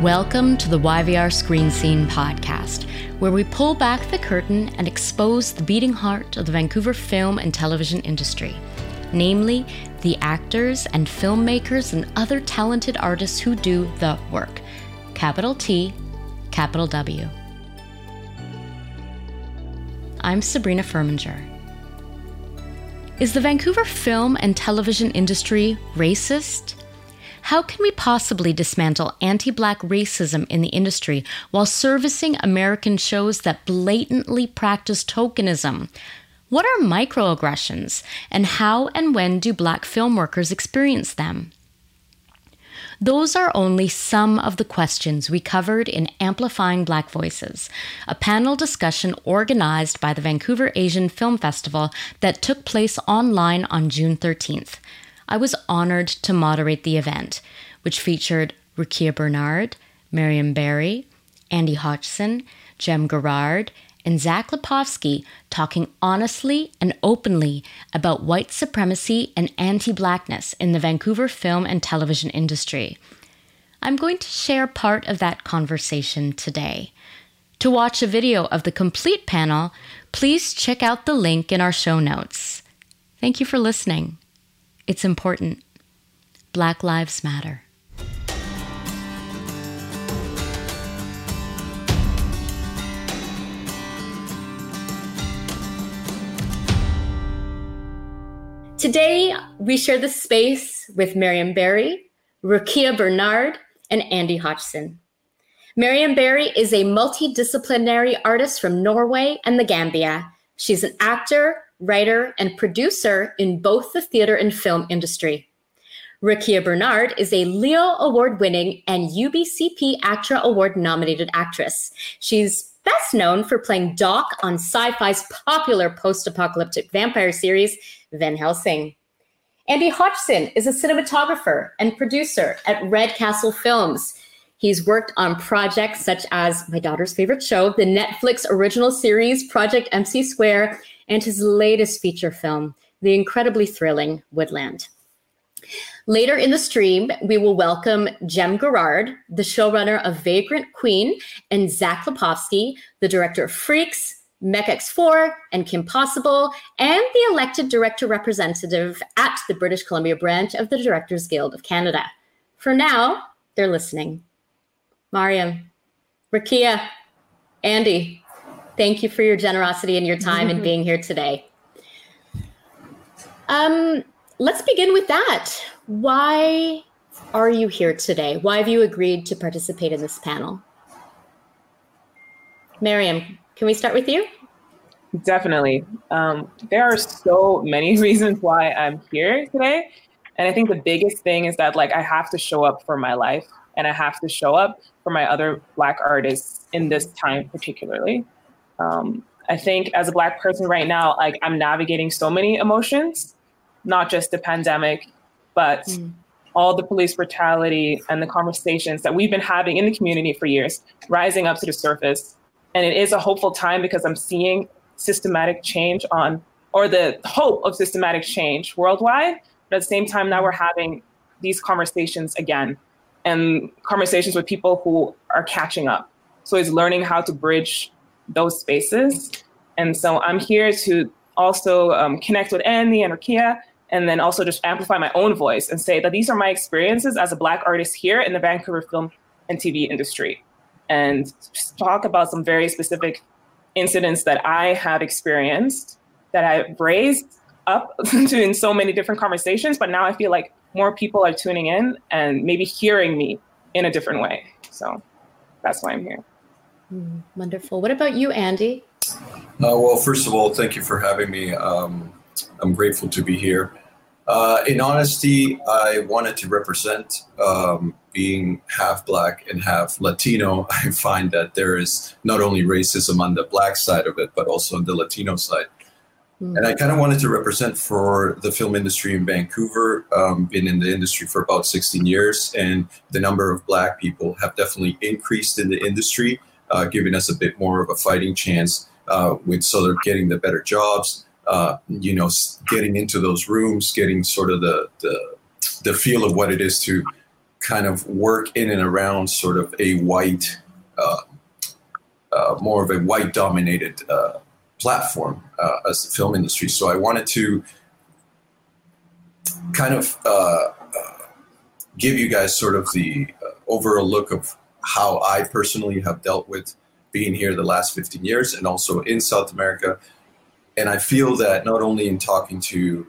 Welcome to the YVR Screen Scene podcast, where we pull back the curtain and expose the beating heart of the Vancouver film and television industry, namely the actors and filmmakers and other talented artists who do the work. Capital T, capital W. I'm Sabrina Furminger. Is the Vancouver film and television industry racist? How can we possibly dismantle anti black racism in the industry while servicing American shows that blatantly practice tokenism? What are microaggressions, and how and when do black film workers experience them? Those are only some of the questions we covered in Amplifying Black Voices, a panel discussion organized by the Vancouver Asian Film Festival that took place online on June 13th. I was honored to moderate the event, which featured Rukiya Bernard, Mariam Barry, Andy Hodgson, Jem Garrard, and Zach Lipovsky talking honestly and openly about white supremacy and anti blackness in the Vancouver film and television industry. I'm going to share part of that conversation today. To watch a video of the complete panel, please check out the link in our show notes. Thank you for listening. It's important. Black Lives Matter. Today, we share the space with Mariam Barry, Rukiya Bernard, and Andy Hodgson. Mariam Barry is a multidisciplinary artist from Norway and the Gambia. She's an actor, writer, and producer in both the theater and film industry. Rukiya Bernard is a Leo Award winning and UBCP ACTRA Award nominated actress. She's best known for playing Doc on Syfy's popular post apocalyptic vampire series, Van Helsing. Andy Hodgson is a cinematographer and producer at Red Castle Films. He's worked on projects such as my daughter's favorite show, the Netflix original series Project MC Square, and his latest feature film, the incredibly thrilling Woodland. Later in the stream, we will welcome Jem Garrard, the showrunner of Vagrant Queen, and Zach Lipovsky, the director of Freaks, MechX4, and Kim Possible, and the elected director representative at the British Columbia branch of the Directors Guild of Canada. For now, they're listening. Mariam, Rukiya, Andy, thank you for your generosity and your time and being here today. Um, let's begin with that. Why are you here today? Why have you agreed to participate in this panel? Mariam, can we start with you? Definitely. Um, there are so many reasons why I'm here today. And I think the biggest thing is that like I have to show up for my life and I have to show up for my other Black artists in this time, particularly. Um, I think as a Black person right now, like I'm navigating so many emotions, not just the pandemic, but mm. all the police brutality and the conversations that we've been having in the community for years rising up to the surface. And it is a hopeful time because I'm seeing systematic change on, or the hope of systematic change worldwide. But at the same time, now we're having these conversations again and conversations with people who are catching up. So it's learning how to bridge those spaces. And so I'm here to also um, connect with Andy and Rukiya, and then also just amplify my own voice and say that these are my experiences as a Black artist here in the Vancouver film and TV industry. And talk about some very specific incidents that I have experienced that I've raised up to in so many different conversations, but now I feel like more people are tuning in and maybe hearing me in a different way. So that's why I'm here. Mm, wonderful. What about you, Andy? Uh, well, first of all, thank you for having me. Um, I'm grateful to be here. Uh, in honesty, I wanted to represent um, being half black and half Latino. I find that there is not only racism on the black side of it, but also on the Latino side. Mm. And I kind of wanted to represent for the film industry in Vancouver. Um, been in the industry for about 16 years, and the number of black people have definitely increased in the industry, uh, giving us a bit more of a fighting chance uh, with sort of getting the better jobs, uh, you know, getting into those rooms, getting sort of the, the the feel of what it is to kind of work in and around sort of a white, uh, uh, more of a white dominated uh, platform as the film industry. So I wanted to kind of give you guys sort of the overall look of how I personally have dealt with being here the last 15 years and also in South America and I feel that not only in talking to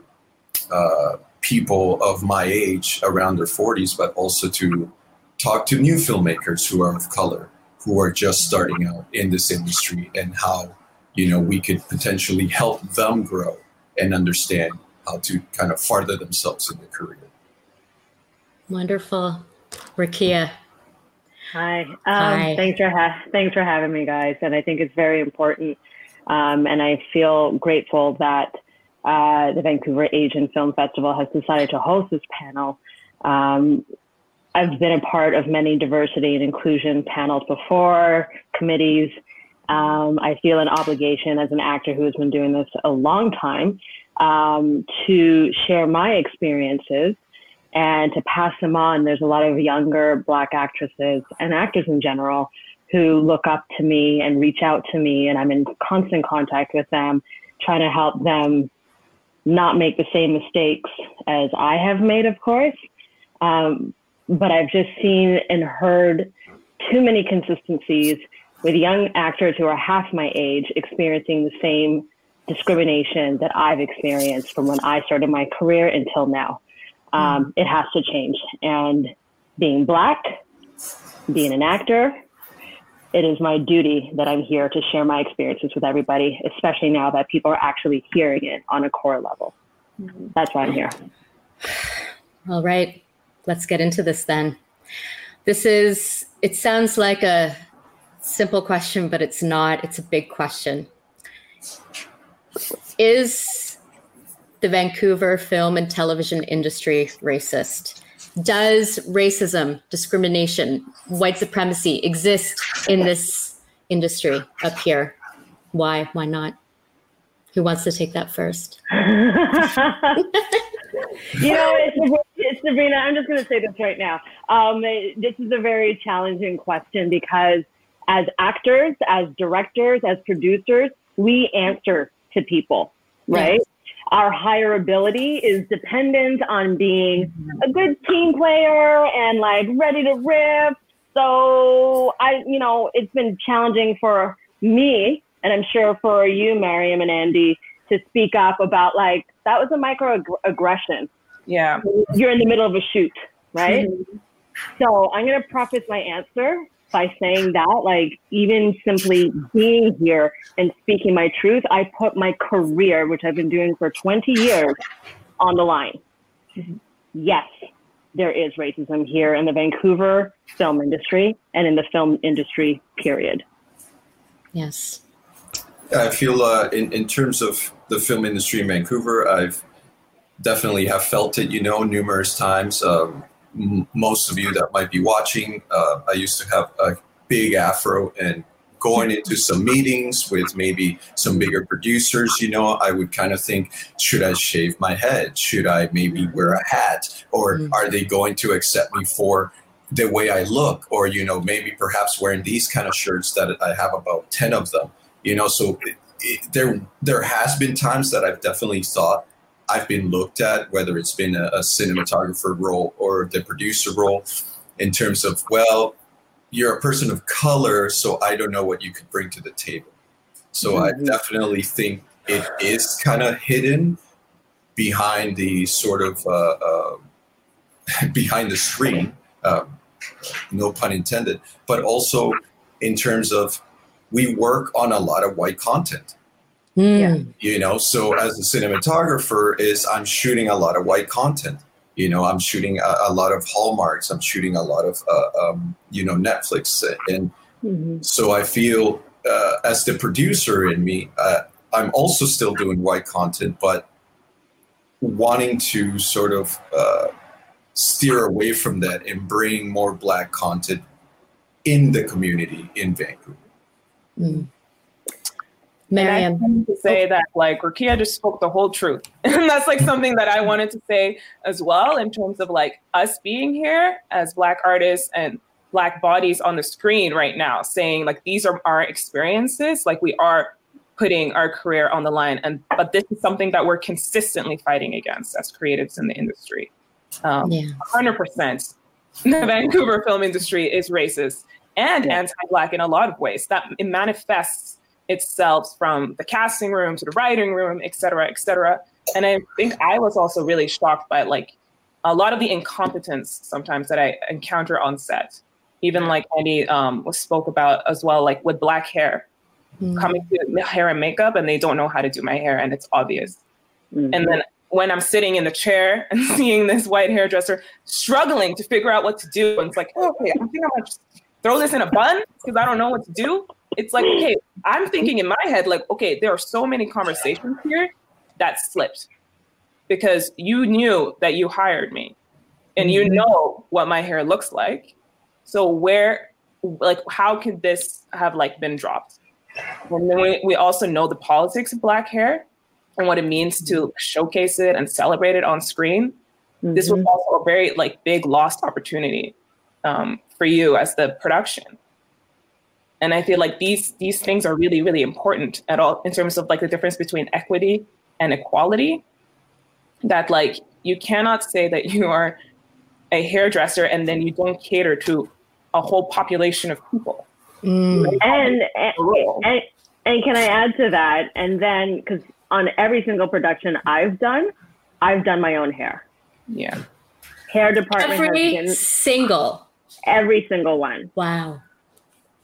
uh, people of my age around their 40s, but also to talk to new filmmakers who are of color, who are just starting out in this industry, and how you know we could potentially help them grow and understand how to kind of further themselves in their career. Wonderful, Rukiya. Hi. Um, Hi. Thanks for ha- thanks for having me, guys. And I think it's very important um, and I feel grateful that uh, the Vancouver Asian Film Festival has decided to host this panel. Um, I've been a part of many diversity and inclusion panels before, committees. Um, I feel an obligation as an actor who has been doing this a long time um, to share my experiences and to pass them on. There's a lot of younger Black actresses and actors in general who look up to me and reach out to me, and I'm in constant contact with them, trying to help them not make the same mistakes as I have made, of course. Um, but I've just seen and heard too many consistencies with young actors who are half my age experiencing the same discrimination that I've experienced from when I started my career until now. Um, it has to change. And being black, being an actor, it is my duty that I'm here to share my experiences with everybody, especially now that people are actually hearing it on a core level. That's why I'm here. All right, let's get into this then. This is, it sounds like a simple question, but it's not. It's a big question. Is the Vancouver film and television industry racist? does racism, discrimination, white supremacy exist in this industry up here? Why? Why not? Who wants to take that first? you know, it's, Sabrina. I'm just going to say this right now. Um, this is a very challenging question because as actors, as directors, as producers, we answer to people, right? Yes our higher ability is dependent on being a good team player and like ready to rip. So I, you know, it's been challenging for me, and I'm sure for you, Mariam and Andy, to speak up about like that was a microaggression. Yeah, you're in the middle of a shoot, right? Mm-hmm. So I'm gonna preface my answer by saying that, like, even simply being here and speaking my truth, I put my career, which I've been doing for 20 years, on the line. Yes, there is racism here in the Vancouver film industry and in the film industry, period. Yes. I feel uh, in, in terms of the film industry in Vancouver, I've definitely have felt it, you know, numerous times. Um, most of you that might be watching, uh, I used to have a big afro and going into some meetings with maybe some bigger producers, you know, I would kind of think, should I shave my head? Should I maybe wear a hat? Or mm-hmm. are they going to accept me for the way I look? Or, you know, maybe perhaps wearing these kind of shirts that I have about 10 of them, you know, so it, it, there, there has been times that I've definitely thought, I've been looked at, whether it's been a, a cinematographer role or the producer role, in terms of, well, you're a person of color, so I don't know what you could bring to the table. So mm-hmm. I definitely think it is kind of hidden behind the sort of uh, uh, behind the screen, um, no pun intended, but also in terms of we work on a lot of white content. Mm. You know, so as a cinematographer, is I'm shooting a lot of white content. You know, I'm shooting a, a lot of hallmarks. I'm shooting a lot of uh, um, you know Netflix, and mm-hmm. so I feel uh, as the producer in me, uh, I'm also still doing white content, but wanting to sort of uh, steer away from that and bring more black content in the community in Vancouver. Mm. Mariam. to say that like Rukiya just spoke the whole truth. and that's like something that I wanted to say as well in terms of like us being here as black artists and black bodies on the screen right now saying like these are our experiences like we are putting our career on the line and but this is something that we're consistently fighting against as creatives in the industry um, yeah. 100% the vancouver film industry is racist and yeah. anti-black in a lot of ways that it manifests itself from the casting room to the writing room et cetera et cetera and i think i was also really shocked by like a lot of the incompetence sometimes that i encounter on set even like Andy um, spoke about as well, like with black hair, mm-hmm. coming to hair and makeup, and they don't know how to do my hair, and it's obvious. Mm-hmm. And then when I'm sitting in the chair and seeing this white hairdresser struggling to figure out what to do, and it's like, oh, okay, I think I'm gonna just throw this in a bun because I don't know what to do. It's like, okay, I'm thinking in my head, like, okay, there are so many conversations here that slipped because you knew that you hired me and you mm-hmm. know what my hair looks like so where, like, how could this have like been dropped? And then we, we also know the politics of black hair and what it means to showcase it and celebrate it on screen. Mm-hmm. This was mm-hmm. also a very like big lost opportunity um, for you as the production. And I feel like these these things are really really important at all in terms of like the difference between equity and equality. That like you cannot say that you are a hairdresser and then you don't cater to a whole population of people. Mm. And, and, and, and can I add to that? And then, because on every single production I've done, I've done my own hair. Yeah. Hair department. Every been, single. Every single one. Wow.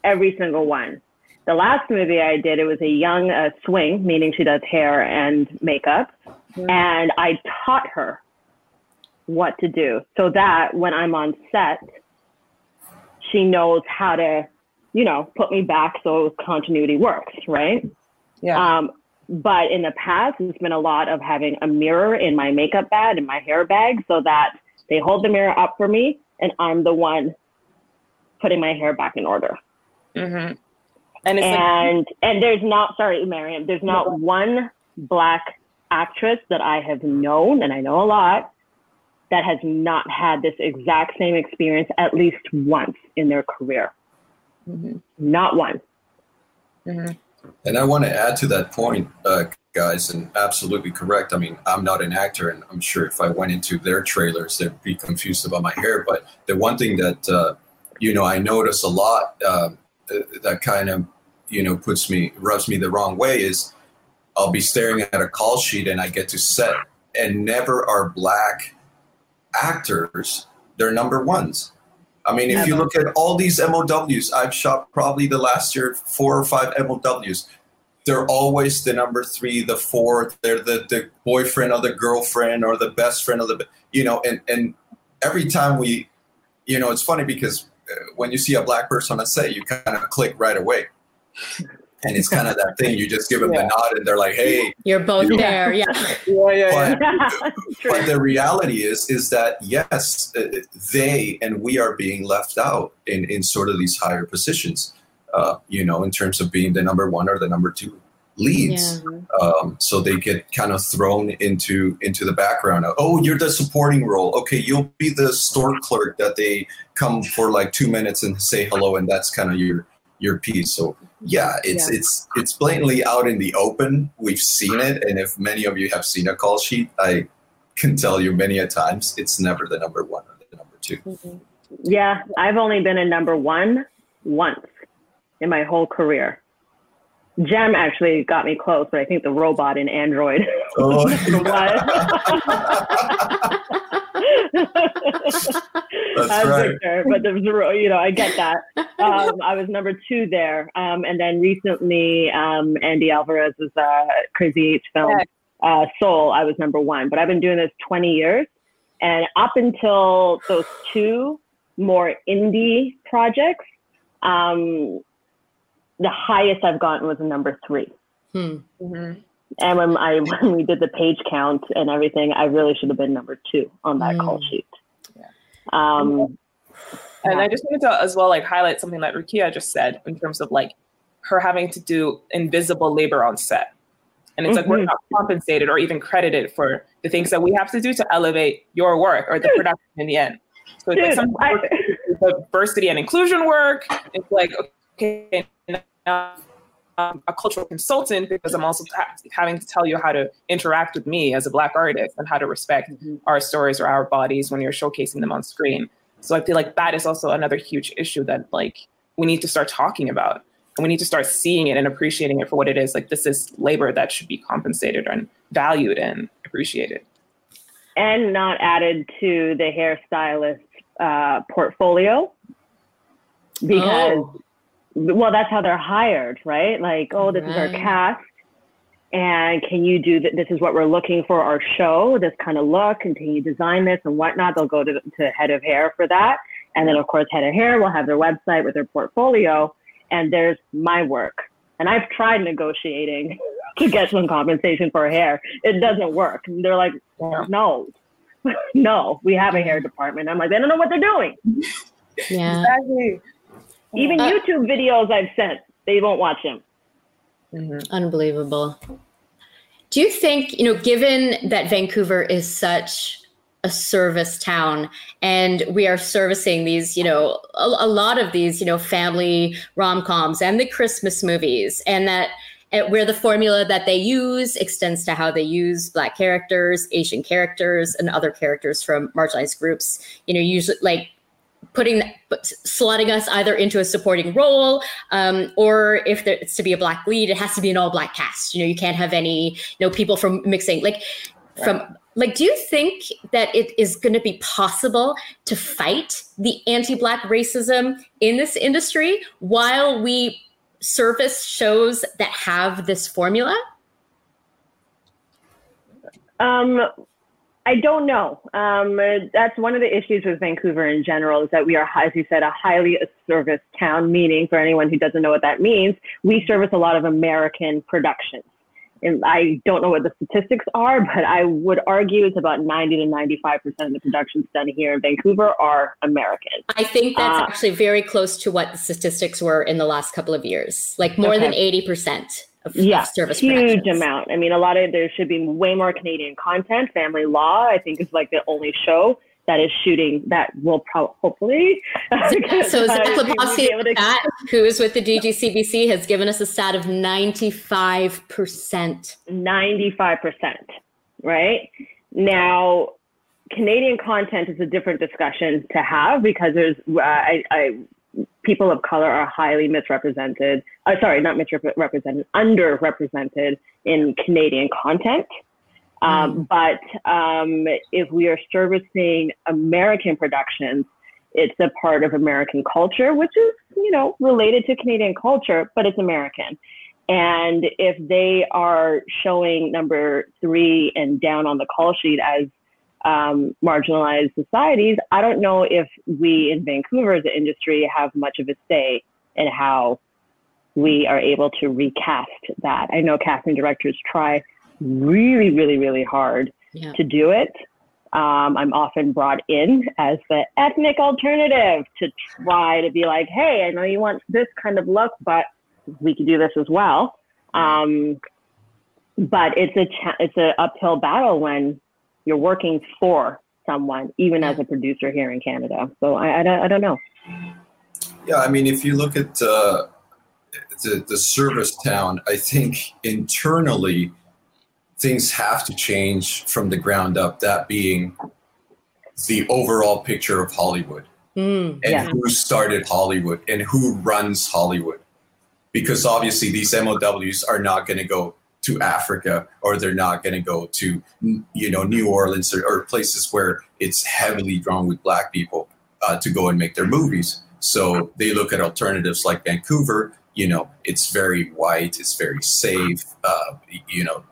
Every single one. The last movie I did, it was a young uh, swing, meaning she does hair and makeup. Mm. And I taught her what to do so that when I'm on set, she knows how to, you know, put me back so continuity works, right? Yeah. Um, but in the past, it's been a lot of having a mirror in my makeup bag and my hair bag so that they hold the mirror up for me and I'm the one putting my hair back in order. Mm-hmm. And and, like- and there's not sorry, Mariam, there's not one black actress that I have known, and I know a lot, that has not had this exact same experience at least once in their career. Mm-hmm. Not one. Mm-hmm. And I want to add to that point, uh, guys, and absolutely correct. I mean, I'm not an actor, and I'm sure if I went into their trailers, they'd be confused about my hair. But the one thing that, uh, you know, I notice a lot uh, that kind of, you know, puts me, rubs me the wrong way is I'll be staring at a call sheet and I get to set, and never are black actors, they're number ones. I mean, if you look at all these MOWs, I've shot probably the last year four or five MOWs. They're always the number three, the fourth. They're the, the boyfriend or the girlfriend or the best friend of the, you know, and, and every time we, you know, it's funny because when you see a black person on set, you kind of click right away. And it's kind of that thing you just give them yeah. the nod and they're like hey. You're both you there yeah. Yeah yeah, but, but, the reality is is that yes uh, they and we are being left out in in sort of these higher positions uh, you know in terms of being the number one or the number two leads yeah. um, so they get kind of thrown into into the background of, oh you're the supporting role okay you'll be the store clerk that they come for like two minutes and say hello and that's kind of your your piece so yeah, it's yeah. it's it's blatantly out in the open. We've seen it, and if many of you have seen a call sheet, I can tell you many a times it's never the number one or the number 2 mm-hmm. Yeah, I've only been a number one once in my whole career. Jem actually got me close, but I think the robot in Android oh. was. That's right. Victor, but there was a, you know, I get that. Um, I was number two there. Um, and then recently, um, Andy Alvarez's uh, Crazy Eight film, uh, Soul, I was number one. But I've been doing this 20 years. And up until those two more indie projects, um, the highest I've gotten was a number three. Hmm. Mm-hmm. And when I when we did the page count and everything, I really should have been number two on that mm. call sheet. Yeah. Um, and I just wanted to as well like highlight something that Rukiya just said in terms of like her having to do invisible labor on set. And it's mm-hmm. like we're mm-hmm. not compensated or even credited for the things that we have to do to elevate your work or the production in the end. So it's Dude, like some I, diversity and inclusion work. It's like okay, now um, a cultural consultant because I'm also ha- having to tell you how to interact with me as a Black artist and how to respect mm-hmm. our stories or our bodies when you're showcasing them on screen. So I feel like that is also another huge issue that like we need to start talking about and we need to start seeing it and appreciating it for what it is. Like this is labor that should be compensated and valued and appreciated. And not added to the hairstylist uh, portfolio because oh well, that's how they're hired, right? Like, oh, this right. is our cast, and can you do that? This is what we're looking for our show, this kind of look, and can you design this and whatnot? They'll go to, to head of hair for that. And then, of course, head of hair will have their website with their portfolio, and there's my work. And I've tried negotiating to get some compensation for hair. It doesn't work. They're like, no, no, we have a hair department. I'm like, they don't know what they're doing. Yeah. Exactly. Even uh, YouTube videos I've sent, they won't watch them. Mm-hmm. Unbelievable. Do you think, you know, given that Vancouver is such a service town and we are servicing these, you know, a, a lot of these, you know, family rom coms and the Christmas movies, and that where the formula that they use extends to how they use black characters, Asian characters, and other characters from marginalized groups. You know, usually like putting slotting us either into a supporting role um, or if it's to be a black lead it has to be an all black cast you know you can't have any you know people from mixing like right. from like do you think that it is going to be possible to fight the anti-black racism in this industry while we service shows that have this formula um I don't know. Um, that's one of the issues with Vancouver in general is that we are, as you said, a highly service town, meaning for anyone who doesn't know what that means, we service a lot of American productions. And I don't know what the statistics are, but I would argue it's about 90 to 95% of the productions done here in Vancouver are American. I think that's uh, actually very close to what the statistics were in the last couple of years, like more okay. than 80% of, yeah, of service huge amount. I mean, a lot of there should be way more Canadian content. Family Law, I think, is like the only show that is shooting that will probably hopefully. so Zach Lipovsky, who is with the DGCBC, has given us a stat of ninety five percent. Ninety five percent, right now. Canadian content is a different discussion to have because there's uh, I, I people of color are highly misrepresented. Uh, sorry, not misrepresented, underrepresented in Canadian content. Um, mm. But um, if we are servicing American productions, it's a part of American culture, which is, you know, related to Canadian culture, but it's American. And if they are showing number three and down on the call sheet as um, marginalized societies, I don't know if we in Vancouver as an industry have much of a say in how we are able to recast that. I know casting directors try really, really, really hard yeah. to do it. Um, I'm often brought in as the ethnic alternative to try to be like, hey, I know you want this kind of look, but we can do this as well. Um, but it's a cha- it's an uphill battle when you're working for someone, even as a producer here in Canada. So I, I, don't, I don't know. Yeah, I mean, if you look at uh, the, the service town, I think internally things have to change from the ground up, that being the overall picture of Hollywood mm, and yeah. who started Hollywood and who runs Hollywood. Because obviously these MOWs are not going to go to Africa or they're not going to go to you know New Orleans or, or, places where it's heavily drawn with black people uh, to go and make their movies. So they look at alternatives like Vancouver. You know, it's very white, it's very safe. Uh, you know,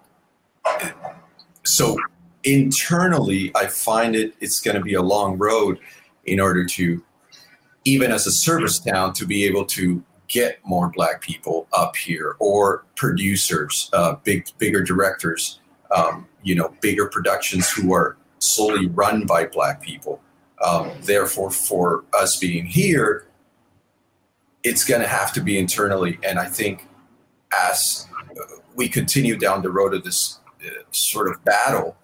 so internally, I find it it's going to be a long road in order to, even as a service town, to be able to get more black people up here or producers, uh, big bigger directors, um, you know, bigger productions who are solely run by black people. Um, therefore, for us being here, it's going to have to be internally. And I think as we continue down the road of this uh, sort of battle,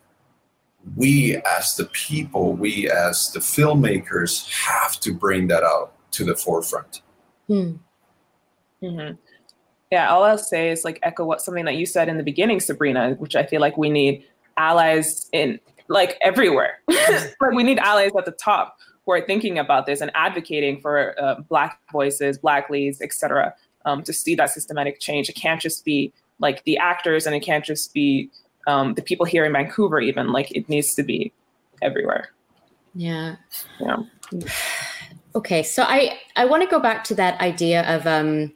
we as the people, we as the filmmakers have to bring that out to the forefront. Hmm. Mm-hmm. Yeah, all I'll say is like echo what something that you said in the beginning, Sabrina, which I feel like we need allies in like everywhere. like we need allies at the top who are thinking about this and advocating for uh, Black voices, Black leads, etc. Um, to see that systematic change. It can't just be like the actors, and it can't just be um, the people here in Vancouver. Even like it needs to be everywhere. Yeah. Yeah. Okay, so I I want to go back to that idea of um,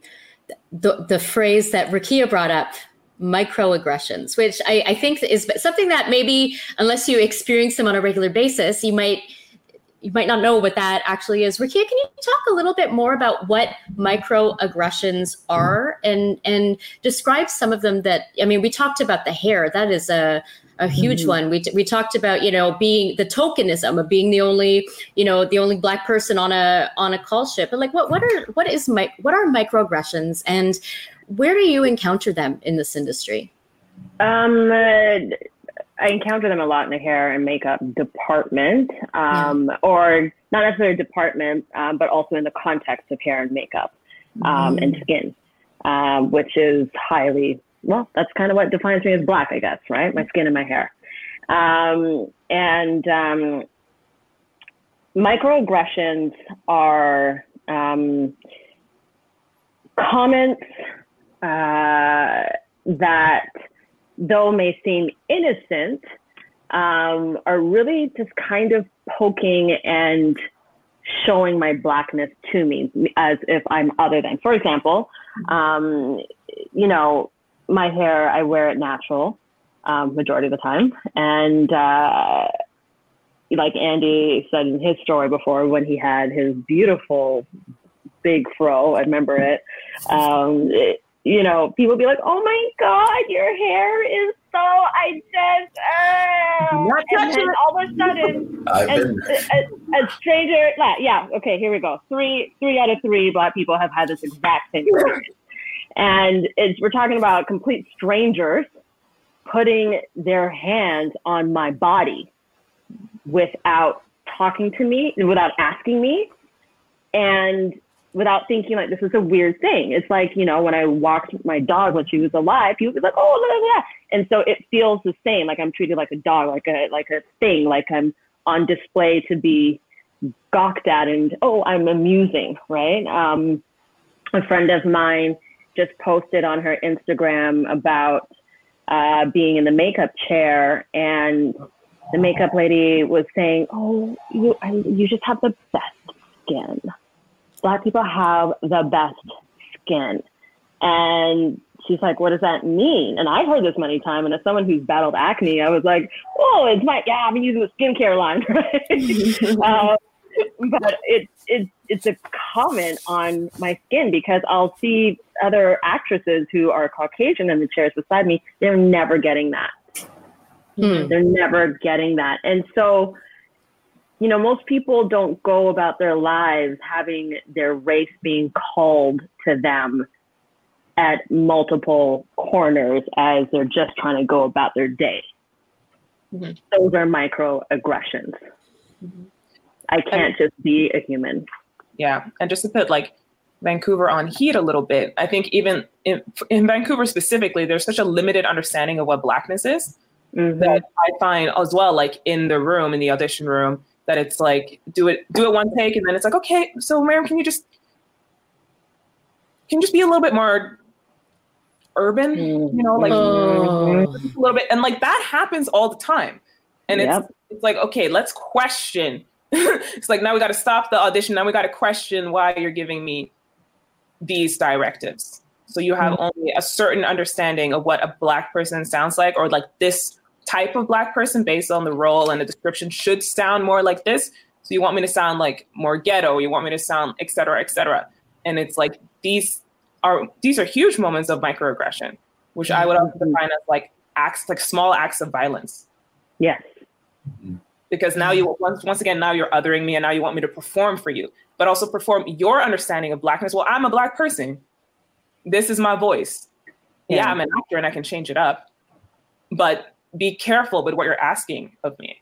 the the phrase that Rukiya brought up, microaggressions, which I, I think is something that maybe unless you experience them on a regular basis, you might you might not know what that actually is. Rukiya, can you talk a little bit more about what microaggressions are and and describe some of them that I mean we talked about the hair. That is a a huge mm-hmm. one. We, we talked about you know being the tokenism of being the only you know the only black person on a on a call ship. But like what what are what is my what are microaggressions and where do you encounter them in this industry? Um, uh, I encounter them a lot in the hair and makeup department, um, yeah. or not necessarily department, um, but also in the context of hair and makeup um, mm. and skin, um, which is highly well, that's kind of what defines me as black, I guess, right? My skin and my hair. Um, and um, microaggressions are um, comments uh, that, though may seem innocent, um, are really just kind of poking and showing my blackness to me as if I'm other than. For example, um, you know, my hair, I wear it natural um, majority of the time. And uh, like Andy said in his story before, when he had his beautiful big fro, I remember it. Um, it you know, people be like, "Oh my God, your hair is so I just," uh, and then all of a sudden, a, a, a, stranger, yeah, okay, here we go. Three, three out of three black people have had this exact same experience. And we're talking about complete strangers putting their hands on my body without talking to me, without asking me, and without thinking like this is a weird thing. It's like, you know, when I walked my dog when she was alive, would be like, oh, look at that. And so it feels the same. Like I'm treated like a dog, like a, like a thing, like I'm on display to be gawked at and, oh, I'm amusing, right? Um, a friend of mine just posted on her Instagram about uh, being in the makeup chair, and the makeup lady was saying, "Oh, you you just have the best skin. Black people have the best skin," and she's like, "What does that mean?" And I've heard this many times, and as someone who's battled acne, I was like, "Oh, it's my yeah, I've been using the skincare line, right?" uh, but it's it's it's a comment on my skin because I'll see other actresses who are Caucasian in the chairs beside me. They're never getting that. Hmm. They're never getting that, and so you know most people don't go about their lives having their race being called to them at multiple corners as they're just trying to go about their day. Mm-hmm. Those are microaggressions. Mm-hmm. I can't just be a human. Yeah. And just to put like Vancouver on heat a little bit, I think even in, in Vancouver specifically, there's such a limited understanding of what blackness is mm-hmm. that I find as well, like in the room, in the audition room, that it's like do it do it one take and then it's like okay so Mariam can you just can you just be a little bit more urban, you know, like oh. a little bit. And like that happens all the time. And yep. it's it's like, okay, let's question. it's like now we got to stop the audition. Now we got to question why you're giving me these directives. So you have mm-hmm. only a certain understanding of what a black person sounds like, or like this type of black person based on the role and the description should sound more like this. So you want me to sound like more ghetto, you want me to sound et cetera, et cetera. And it's like these are these are huge moments of microaggression, which I would also mm-hmm. define as like acts like small acts of violence. Yes. Because now you once once again now you're othering me and now you want me to perform for you, but also perform your understanding of blackness. Well, I'm a black person. This is my voice. Yeah, yeah I'm an actor and I can change it up. But be careful with what you're asking of me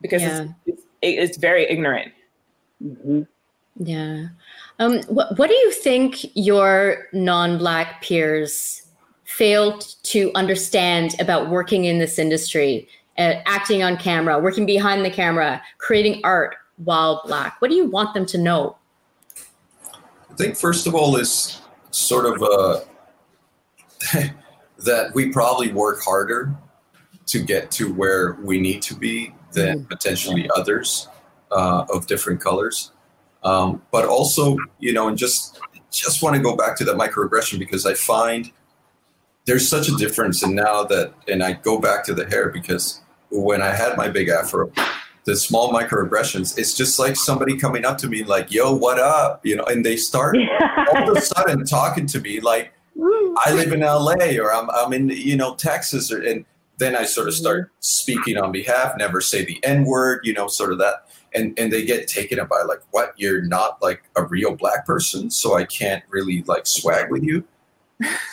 because yeah. it's, it's, it's, very ignorant. Mm-hmm. Yeah. Um, what, what do you think your non Black peers failed to understand about working in this industry, uh, acting on camera, working behind the camera, creating art while Black? What do you want them to know? I think, first of all, is sort of uh, that we probably work harder to get to where we need to be than mm-hmm. potentially others uh, of different colors. Um, but also, you know, and just just want to go back to that microaggression because I find there's such a difference. And now that, and I go back to the hair because when I had my big afro, the small microaggressions, it's just like somebody coming up to me like, "Yo, what up?" You know, and they start all of a sudden talking to me like, "I live in LA or I'm I'm in you know Texas," or and then I sort of start speaking on behalf, never say the N word, you know, sort of that. And, and they get taken aback, like, what? You're not like a real black person, so I can't really like swag with you.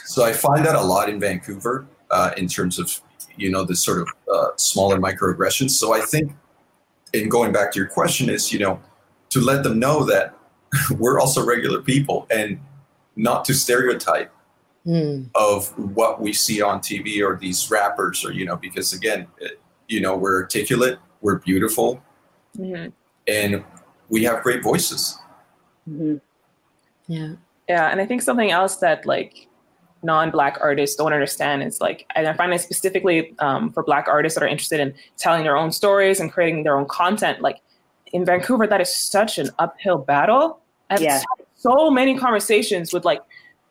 so I find that a lot in Vancouver uh, in terms of, you know, the sort of uh, smaller microaggressions. So I think, in going back to your question, is, you know, to let them know that we're also regular people and not to stereotype mm. of what we see on TV or these rappers or you know because again it, you know we're articulate we're beautiful mm-hmm. and we have great voices mm-hmm. yeah yeah and I think something else that like non-black artists don't understand is like and I find it specifically um, for black artists that are interested in telling their own stories and creating their own content like in Vancouver that is such an uphill battle I've yeah. so many conversations with like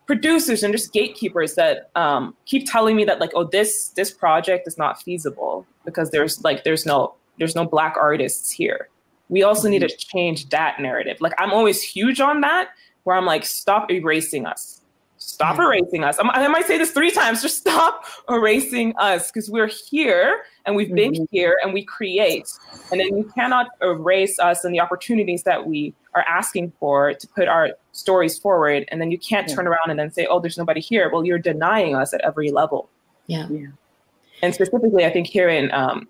producers and just gatekeepers that um, keep telling me that like oh this this project is not feasible because there's like there's no there's no black artists here we also mm-hmm. need to change that narrative like i'm always huge on that where i'm like stop erasing us stop erasing us. I'm, i might say this three times just stop erasing us because we're here and we've been mm-hmm. here and we create. And then you cannot erase us and the opportunities that we are asking for to put our stories forward. And then you can't yeah. turn around and then say oh there's nobody here. Well you're denying us at every level. Yeah, yeah. and specifically i think here in um,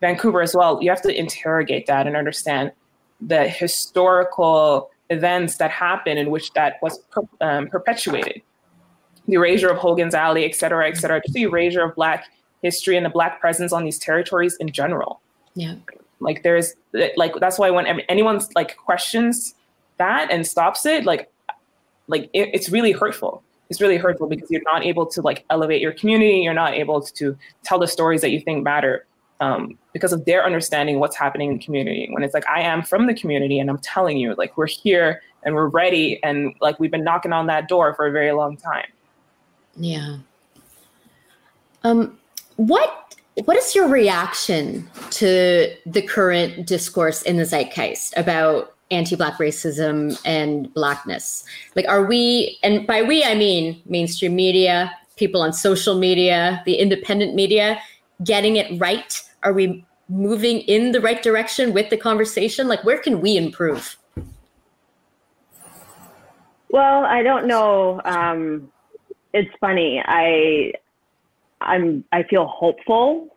vancouver as well you have to interrogate that and understand the historical events that happened in which that was per, um, perpetuated the erasure of hogan's alley et cetera et cetera just the erasure of black history and the black presence on these territories in general yeah like there's like that's why when anyone's like questions that and stops it, like like it, it's really hurtful. It's really hurtful because you're not able to like elevate your community. You're not able to tell the stories that you think matter um, because of their understanding what's happening in the community. When it's like I am from the community and I'm telling you, like we're here and we're ready and like we've been knocking on that door for a very long time. Yeah. Um, what what is your reaction to the current discourse in the zeitgeist about anti-black racism and blackness? Like are we and by we i mean mainstream media people on social media the independent media getting it right? Are we moving in the right direction with the conversation? Like where can we improve? Well i don't know um, it's funny i I'm I feel hopeful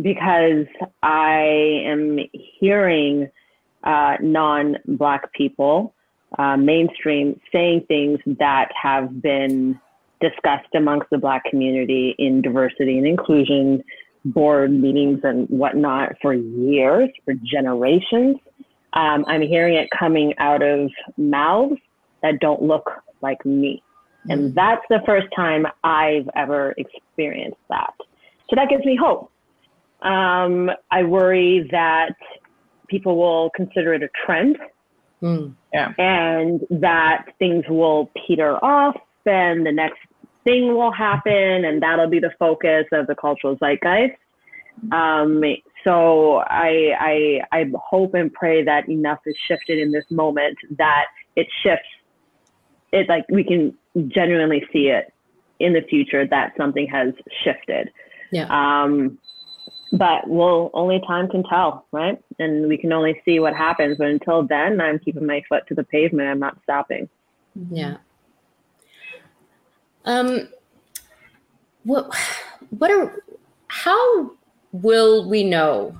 because I am hearing uh, non-black people, uh, mainstream, saying things that have been discussed amongst the black community in diversity and inclusion board meetings and whatnot for years, for generations. Um, I'm hearing it coming out of mouths that don't look like me. And that's the first time I've ever experienced that. So that gives me hope. Um, I worry that people will consider it a trend mm. yeah. and that things will peter off and the next thing will happen and that'll be the focus of the cultural zeitgeist. Um, so I, I, I hope and pray that enough is shifted in this moment that it shifts. It like we can genuinely see it in the future that something has shifted. Yeah. Um, but well, only time can tell, right? And we can only see what happens. But until then, I'm keeping my foot to the pavement. I'm not stopping. Yeah. Um. What? What are? How will we know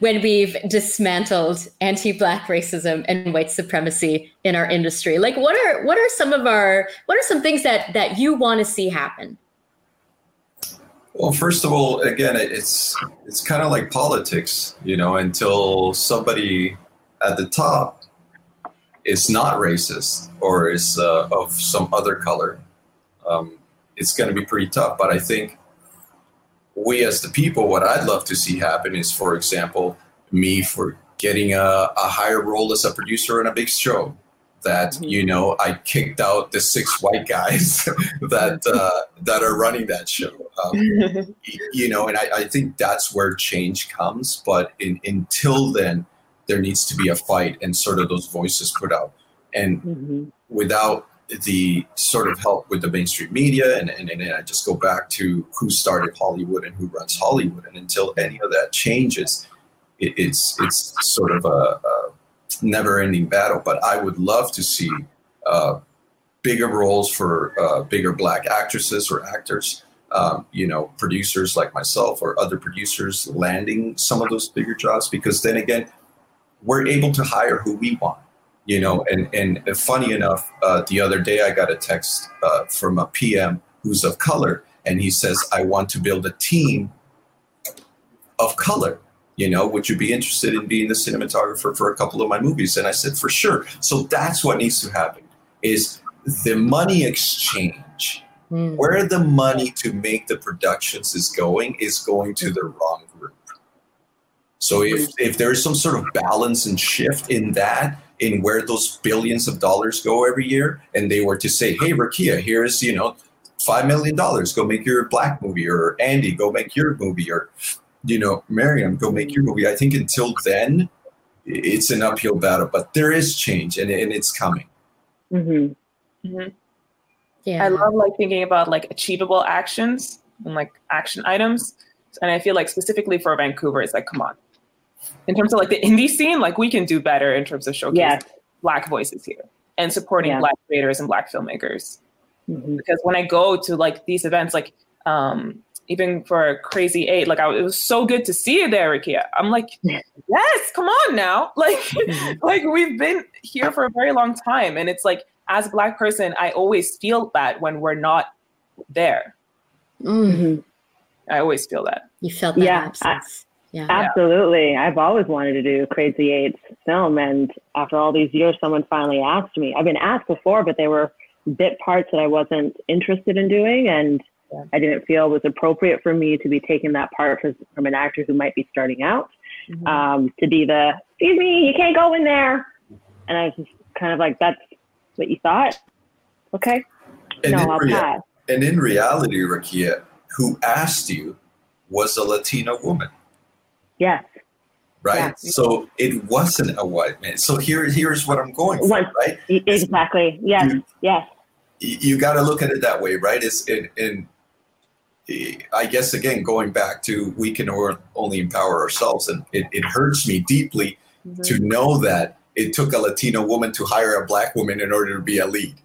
when we've dismantled anti-black racism and white supremacy in our industry? Like what are what are some of our what are some things that that you want to see happen? Well first of all again it's it's kind of like politics you know until somebody at the top is not racist or is uh, of some other color um, it's going to be pretty tough. But i think we as the people, what I'd love to see happen is, for example, me for getting a, a higher role as a producer on a big show. That mm-hmm. you know, I kicked out the six white guys that uh, that are running that show. Um, you know, and I, I, think that's where change comes. But in, until then, there needs to be a fight and sort of those voices put out. And mm-hmm. without the sort of help with the mainstream media and, and, and I just go back to who started Hollywood and who runs Hollywood. And until any of that changes, it, it's it's sort of a, a never-ending battle. But I would love to see uh, bigger roles for uh, bigger black actresses or actors. Um, you know, producers like myself or other producers landing some of those bigger jobs because then again, we're able to hire who we want you know and and funny enough uh, the other day i got a text uh, from a pm who's of color and he says i want to build a team of color you know would you be interested in being the cinematographer for a couple of my movies? And i said for sure. So that's what needs to happen is the money exchange. Mm. where the money to make the productions is going is going to the wrong group. So if, if there is some sort of balance and shift in that in where those billions of dollars go every year, and they were to say, "Hey, Rukiya, here's you know five million dollars. Go make your black movie," or Andy, go make your movie, or you know, Mariam, go make your movie. I think until then, it's an uphill battle, but there is change, and, and it's coming. Mm-hmm. Mm-hmm. Yeah, I love like thinking about like achievable actions and like action items, and I feel like specifically for Vancouver, it's like, come on, in terms of like the indie scene, like we can do better in terms of showcasing yes. black voices here and supporting yeah. black creators and black filmmakers. Mm-hmm. Because when I go to like these events, like um, even for Crazy Eight, like I, it was so good to see you there, Rukiya. I'm like, yes, come on now, like, mm-hmm. like we've been here for a very long time, and it's like as a black person, I always feel that when we're not there. Mm-hmm. I always feel that. You felt that yeah, absence. Yeah. Absolutely. I've always wanted to do Crazy Eights film. And after all these years, someone finally asked me. I've been asked before, but they were bit parts that I wasn't interested in doing. And yeah. I didn't feel it was appropriate for me to be taking that part for, from an actor who might be starting out mm-hmm. um, to be the, excuse me, you can't go in there. And I was just kind of like, that's what you thought? Okay. And no, I'll rea- pass. And in reality, Rukiya, who asked you was a Latina woman. Yes. Right. Yeah. So it wasn't a white man. So here, here's what I'm going for. right. Exactly. Yes. You, yes. You got to look at it that way, right? It's in, in I guess again going back to we can only empower ourselves, and it, it hurts me deeply mm-hmm. to know that it took a Latino woman to hire a black woman in order to be a lead.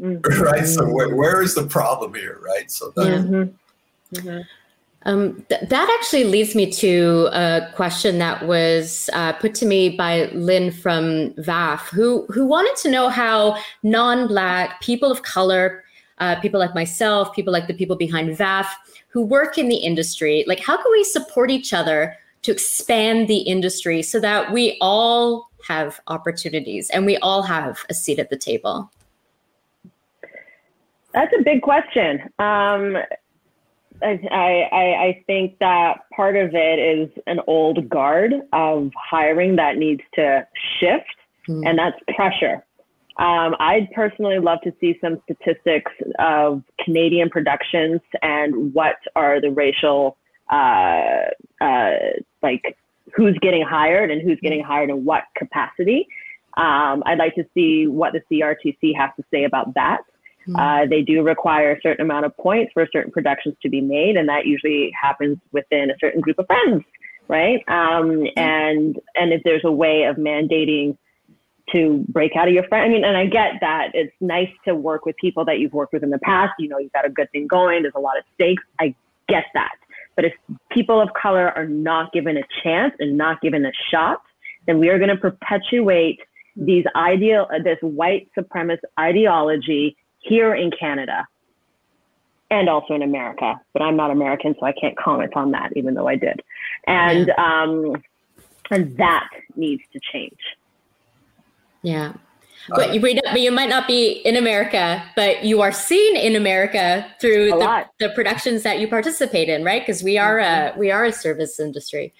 Mm-hmm. Right. So where, where is the problem here? Right. So that, mm-hmm. mm-hmm. Um, th- that actually leads me to a question that was uh, put to me by Lynn from VAF, who who wanted to know how non-black people of color, uh, people like myself, people like the people behind VAF, who work in the industry, like how can we support each other to expand the industry so that we all have opportunities and we all have a seat at the table. That's a big question. Um, I, I, I think that part of it is an old guard of hiring that needs to shift, mm. and that's pressure. Um, I'd personally love to see some statistics of Canadian productions and what are the racial, uh, uh, like who's getting hired and who's getting hired in what capacity. Um, I'd like to see what the CRTC has to say about that. Mm-hmm. Uh, they do require a certain amount of points for certain productions to be made, and that usually happens within a certain group of friends, right? Um, mm-hmm. And and if there's a way of mandating to break out of your friend, I mean, and I get that it's nice to work with people that you've worked with in the past. You know, you've got a good thing going. There's a lot of stakes. I get that, but if people of color are not given a chance and not given a shot, then we are going to perpetuate these ideal, this white supremacist ideology here in Canada and also in America. But I'm not American, so I can't comment on that, even though I did. And yeah. um, and that needs to change. Yeah. But you, but you might not be in America, but you are seen in America through the, the, productions that you participate in, right? Because we are mm-hmm. a we are a service industry.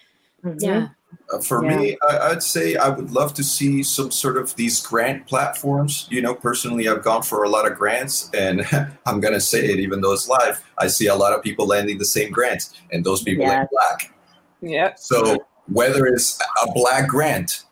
Mm-hmm. Yeah. Uh, for yeah. me, I, would say I would love to see some sort of these grant platforms. You know, personally, I've gone for a lot of grants, and I'm going to say it, even though it's live, I see a lot of people landing the same grants, and those people are black. Yeah. So whether it's a black grant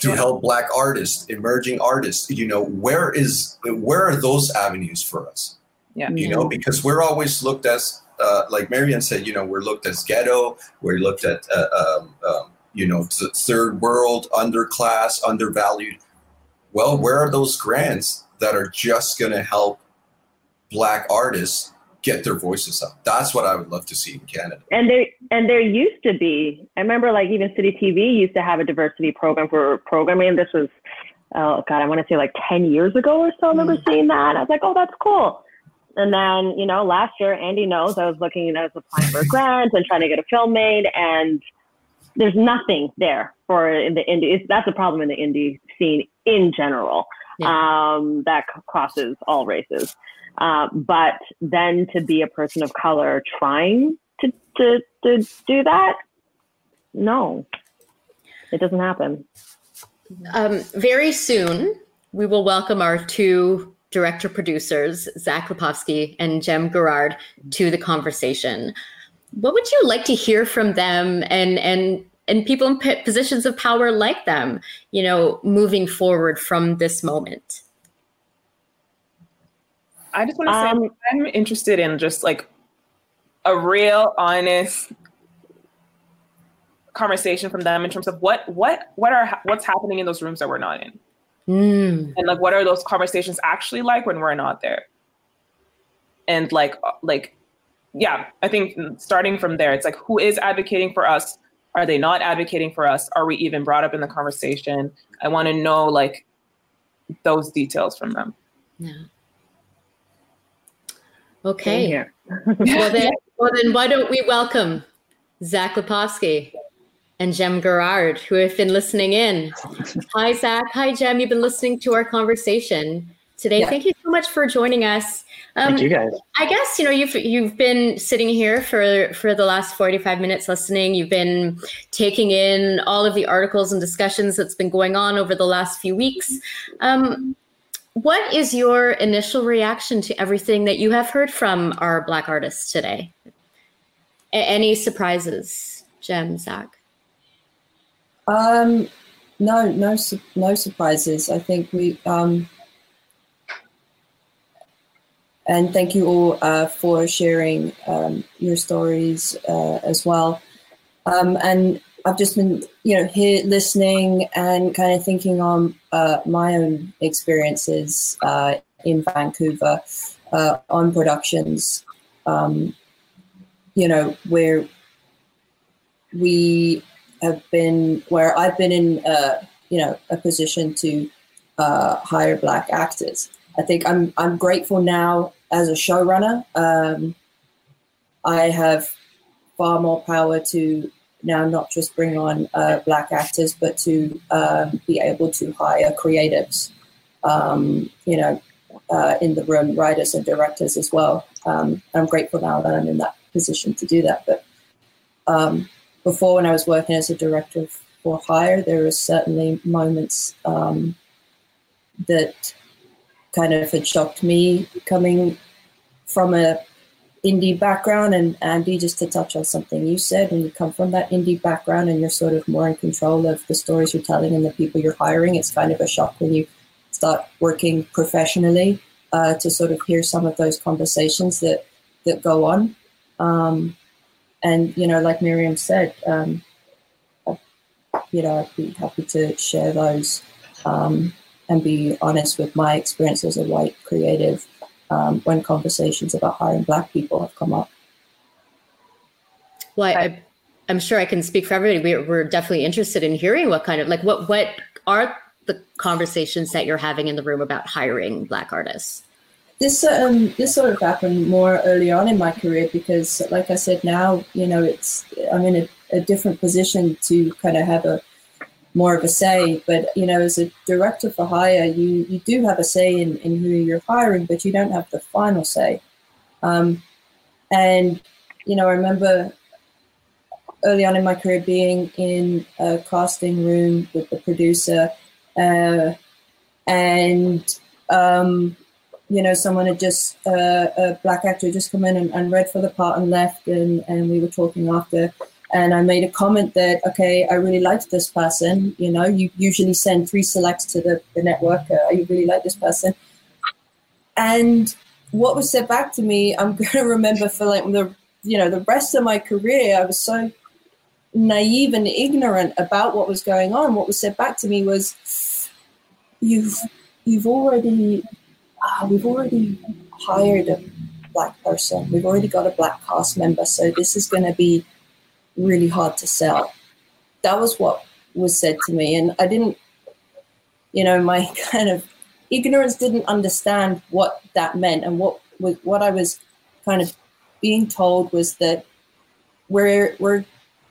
to yeah. help black artists, emerging artists, you know, where is where are those avenues for us? Yeah. You know, because we're always looked as uh, like Mariam said, you know, we're looked as ghetto, we're looked at uh, um, um, you know, third world, underclass, undervalued. Well, where are those grants that are just going to help black artists get their voices up? That's what I would love to see in Canada. And there and there used to be. I remember like even City TV used to have a diversity program for programming. This was oh god, I want to say like 10 years ago or so. I remember mm. seeing that. I was like, "Oh, that's cool." And then, you know, last year, Andy knows I was looking, I was applying for a grant and trying to get a film made, and there's nothing there for in the indie. It's, that's a problem in the indie scene in general. Yeah. Um, that crosses all races. Uh, but then to be a person of color trying to, to, to do that, no, it doesn't happen. Um, very soon, we will welcome our two director producers, Zach Lipovsky and Jem Garrard, to the conversation what would you like to hear from them and and and people in p- positions of power like them you know moving forward from this moment? I just want to um, say i'm interested in just like a real honest conversation from them in terms of what what what are what's happening in those rooms that we're not in. Mm. and like what are those conversations actually like when we're not there? And like like yeah, I think starting from there, it's like who is advocating for us? Are they not advocating for us? Are we even brought up in the conversation? I want to know like those details from them. Yeah. Okay. well then, well then, why don't we welcome Zach Lipovsky and Jem Garrard, who have been listening in. Hi, Zach. Hi, Jem. You've been listening to our conversation today. Yeah. Thank you so much for joining us. Um, Thank you guys. I guess you know you've you've been sitting here for for the last forty five minutes listening. You've been taking in all of the articles and discussions that's been going on over the last few weeks. Um, what is your initial reaction to everything that you have heard from our Black artists today? A- any surprises, Jem, Zach? Um, no, no, no surprises. I think we. Um, and thank you all uh, for sharing um, your stories uh, as well. Um, and I've just been, you know, here listening and kind of thinking on uh, my own experiences uh, in Vancouver uh, on productions, um, you know, where we have been, where I've been in, uh, you know, a position to hire Black actors. I think I'm I'm grateful now as a showrunner, um, I have far more power to now not just bring on uh, black actors, but to um, be able to hire creatives. Um, you know, uh, in the room, writers and directors as well. Um, I'm grateful now that I'm in that position to do that. But um, before, when I was working as a director for hire, there were certainly moments um, that kind of had shocked me coming from a indie background. And Andy just to touch on something you said when you come from that indie background and you're sort of more in control of the stories you're telling and the people you're hiring it's kind of a shock when you start working professionally uh, to sort of hear some of those conversations that that go on. Um, and you know like Mariam said um, you know I'd be happy to share those. Um, and be honest with my experience as a white creative um, when conversations about hiring Black people have come up. Well, I, am sure I can speak for everybody. We're, we're definitely interested in hearing what kind of like what what are the conversations that you're having in the room about hiring Black artists. This um this sort of happened more early on in my career because, like I said, now you know it's I'm in a, a different position to kind of have a more of a say. But you know, as a director for hire, you you do have a say in, in who you're hiring, but you don't have the final say. Um, and you know, I remember early on in my career being in a casting room with the producer, uh, and um, you know, someone had just uh, a black actor just come in and, and read for the part and left, and and we were talking after and I made a comment that, okay, I really liked this person. You know, you usually send three selects to the, the network. Uh, I really like this person. And what was said back to me, I'm going to remember for like the, you know, the rest of my career, I was so naive and ignorant about what was going on. What was said back to me was, you've, you've already, uh, we've already hired a black person. We've already got a black cast member. So this is going to be really hard to sell. That was what was said to me. And I didn't, you know, my kind of ignorance didn't understand what that meant. And what was what I was kind of being told was that we're we're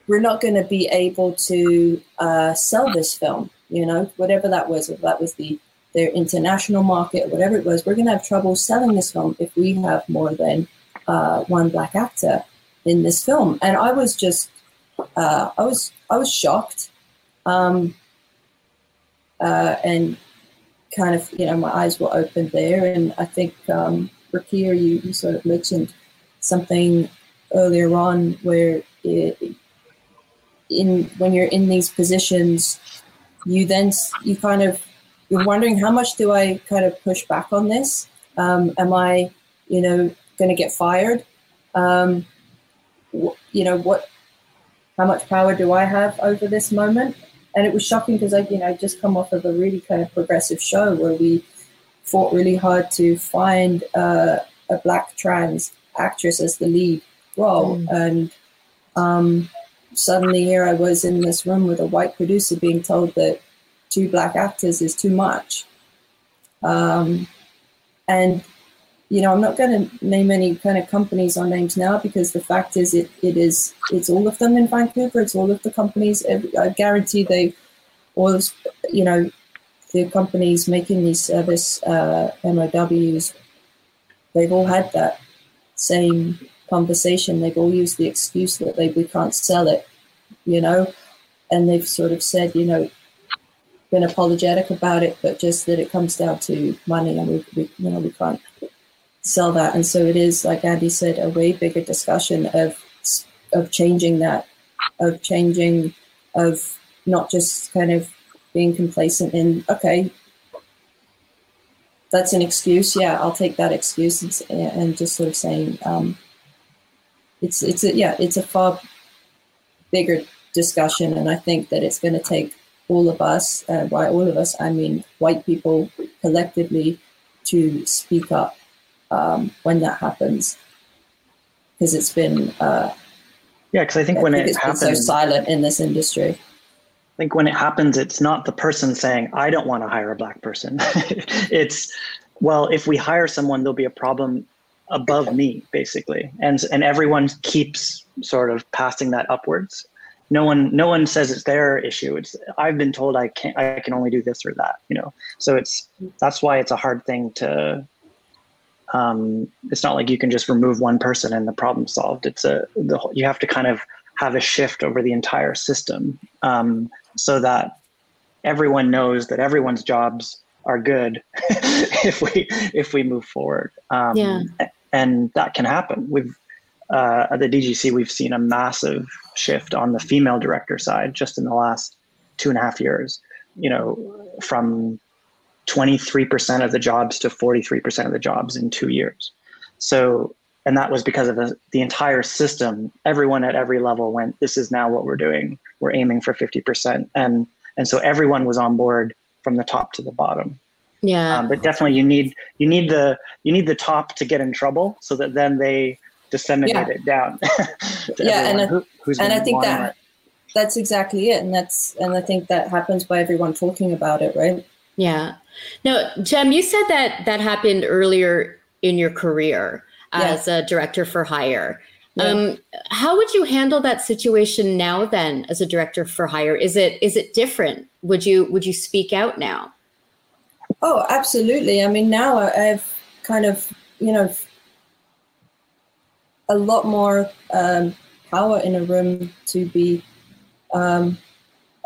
we're not going to be able to uh, sell this film. You know, whatever that was, if that was the their international market, whatever it was, we're going to have trouble selling this film if we have more than uh, one black actor in this film. And I was just uh, I was I was shocked, um, uh, and kind of you know my eyes were opened there. And I think um, you, you sort of mentioned something earlier on where it, in when you're in these positions, you then you kind of you're wondering how much do I kind of push back on this? Um, am I you know going to get fired? Um, you know what how much power do I have over this moment? And it was shocking because I, you know, just come off of a really kind of progressive show where we fought really hard to find uh, a black trans actress as the lead role. Mm. And um, suddenly here I was in this room with a white producer being told that two black actors is too much. Um, and you know, I'm not going to name any kind of companies or names now because the fact is, it, it is it's all of them in Vancouver. It's all of the companies. I guarantee they all, you know, the companies making these service uh, MOWs, they've all had that same conversation. They've all used the excuse that they we can't sell it, you know, and they've sort of said, you know, been apologetic about it, but just that it comes down to money, and we, we you know we can't sell that. And so it is, like Andy said, a way bigger discussion of of changing that, of changing, of not just kind of being complacent in okay, that's an excuse. Yeah, I'll take that excuse, and, and just sort of saying um, it's it's a, yeah, it's a far bigger discussion, and I think that it's going to take all of us, uh, by all of us, I mean white people collectively, to speak up um, when that happens. Because it's been uh, yeah because i think when it happens so silent in this industry. I think when it happens it's not the person saying i don't want to hire a black person. It's well if we hire someone there'll be a problem above me basically. And and everyone keeps sort of passing that upwards. No one no one says it's their issue. It's i've been told i can't i can only do this or that you know? So it's that's why it's a hard thing to um, it's not like you can just remove one person and the problem solved. It's a the, you have to kind of have a shift over the entire system um, so that everyone knows that everyone's jobs are good if we if we move forward. Um, yeah. And that can happen. We've uh, at the DGC we've seen a massive shift on the female director side just in the last two and a half years. You know, from 23% of the jobs to 43% of the jobs in two years. So, and that was because of the, the entire system. Everyone at every level went, this is now what we're doing. We're aiming for 50%. And, and so everyone was on board from the top to the bottom. Yeah. Um, but definitely you need, you need the, you need the top to get in trouble so that then they disseminate yeah. it down. yeah. And, who, and I think that, that's exactly it. And that's, and I think that happens by everyone talking about it, right? Yeah. Now, Jem, you said that that happened earlier in your career as yeah. a director for hire. Yeah. Um, how would you handle that situation now then as a director for hire? Is it is it different? Would you would you speak out now? Oh, absolutely. I mean, now I've kind of, you know, a lot more um, power in a room to be um,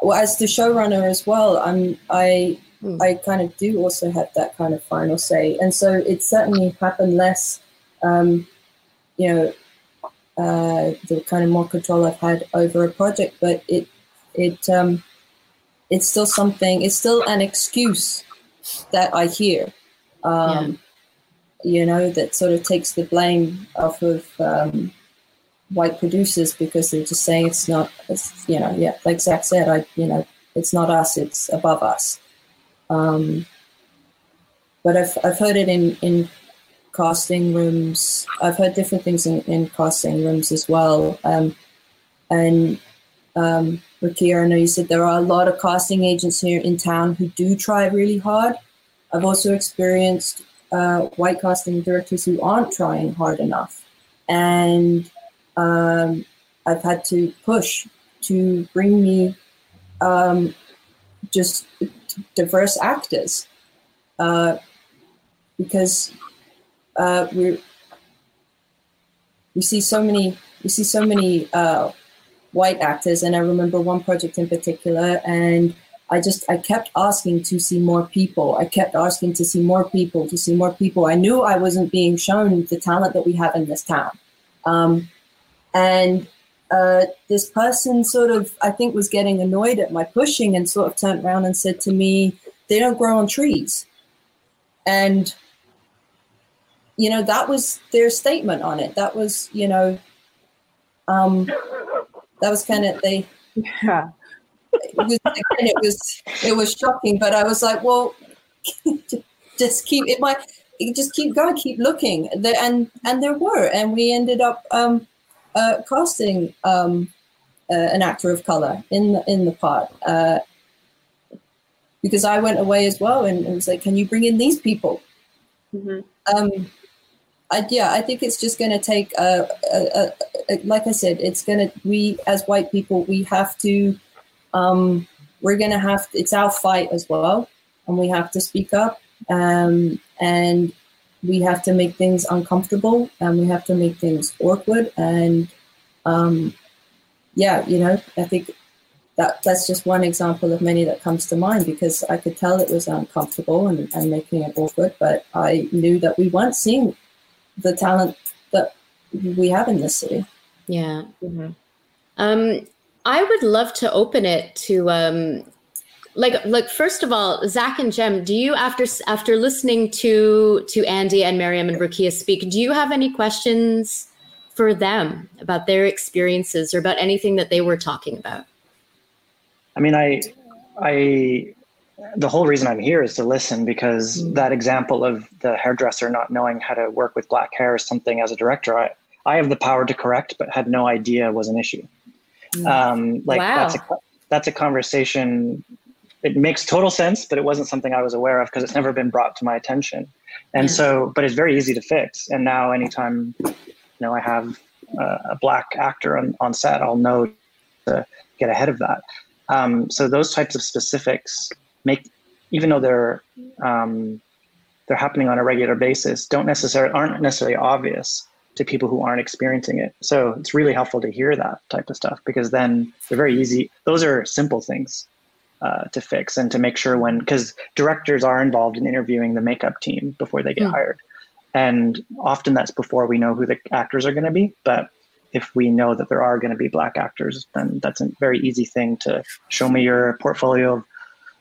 well, as the showrunner as well. I'm I mm. I kind of do also have that kind of final say. And so it certainly happened less, um, you know, uh, the kind of more control I've had over a project, but it, it, um, it's still something, it's still an excuse that I hear, um, yeah. you know, that sort of takes the blame off of, um, white producers because they're just saying it's not, it's, you know, yeah, like Zach said, I, you know, it's not us, it's above us. Um, but I've, I've heard it in, in casting rooms. I've heard different things in, in casting rooms as well. Um, and um, Rukiya, I know you said there are a lot of casting agents here in town who do try really hard. I've also experienced uh, white casting directors who aren't trying hard enough. And um, I've had to push to bring me um, just diverse actors uh, because uh, we we see so many we see so many uh, white actors, and I remember one project in particular, and I just I kept asking to see more people. I kept asking to see more people, to see more people. I knew I wasn't being shown the talent that we have in this town, um, and uh, this person sort of, I think, was getting annoyed at my pushing and sort of turned around and said to me, they don't grow on trees. And, you know, that was their statement on it. That was, you know, um, that was kind of, they, yeah. it was, again, it was, it was shocking, but I was like, well, just keep, it might, just keep going, keep looking. And, and there were, and we ended up, um, uh, casting um, uh, an actor of color in the, in the part uh, because I went away as well and, and was like, "Can you bring in these people?" Mm-hmm. Um, I, yeah, I think it's just going to take, a, a, a, like I said, it's going to. We as white people, we have to. Um, we're going to have. It's our fight as well, and we have to speak up. Um, and we have to make things uncomfortable and we have to make things awkward and um, yeah you know i think that that's just one example of many that comes to mind because i could tell it was uncomfortable and, and making it awkward but i knew that we weren't seeing the talent that we have in this city yeah mm-hmm. um, i would love to open it to um, like like first of all zach and jem do you after after listening to to andy and mariam and rukiya speak do you have any questions for them about their experiences or about anything that they were talking about i mean i i the whole reason i'm here is to listen because mm. that example of the hairdresser not knowing how to work with black hair is something as a director i i have the power to correct but had no idea was an issue mm. um like wow. that's a that's a conversation it makes total sense, but it wasn't something I was aware of because it's never been brought to my attention. And yeah. so, but it's very easy to fix. And now, anytime you know I have uh, a black actor on, on set, I'll know to get ahead of that. Um, so those types of specifics make, even though they're um, they're happening on a regular basis don't necessarily aren't necessarily obvious to people who aren't experiencing it. So it's really helpful to hear that type of stuff because then they're very easy. Those are simple things uh, to fix and to make sure when because directors are involved in interviewing the makeup team before they get mm. hired, and often that's before we know who the actors are going to be. But if we know that there are going to be black actors, then that's a very easy thing to show me your portfolio of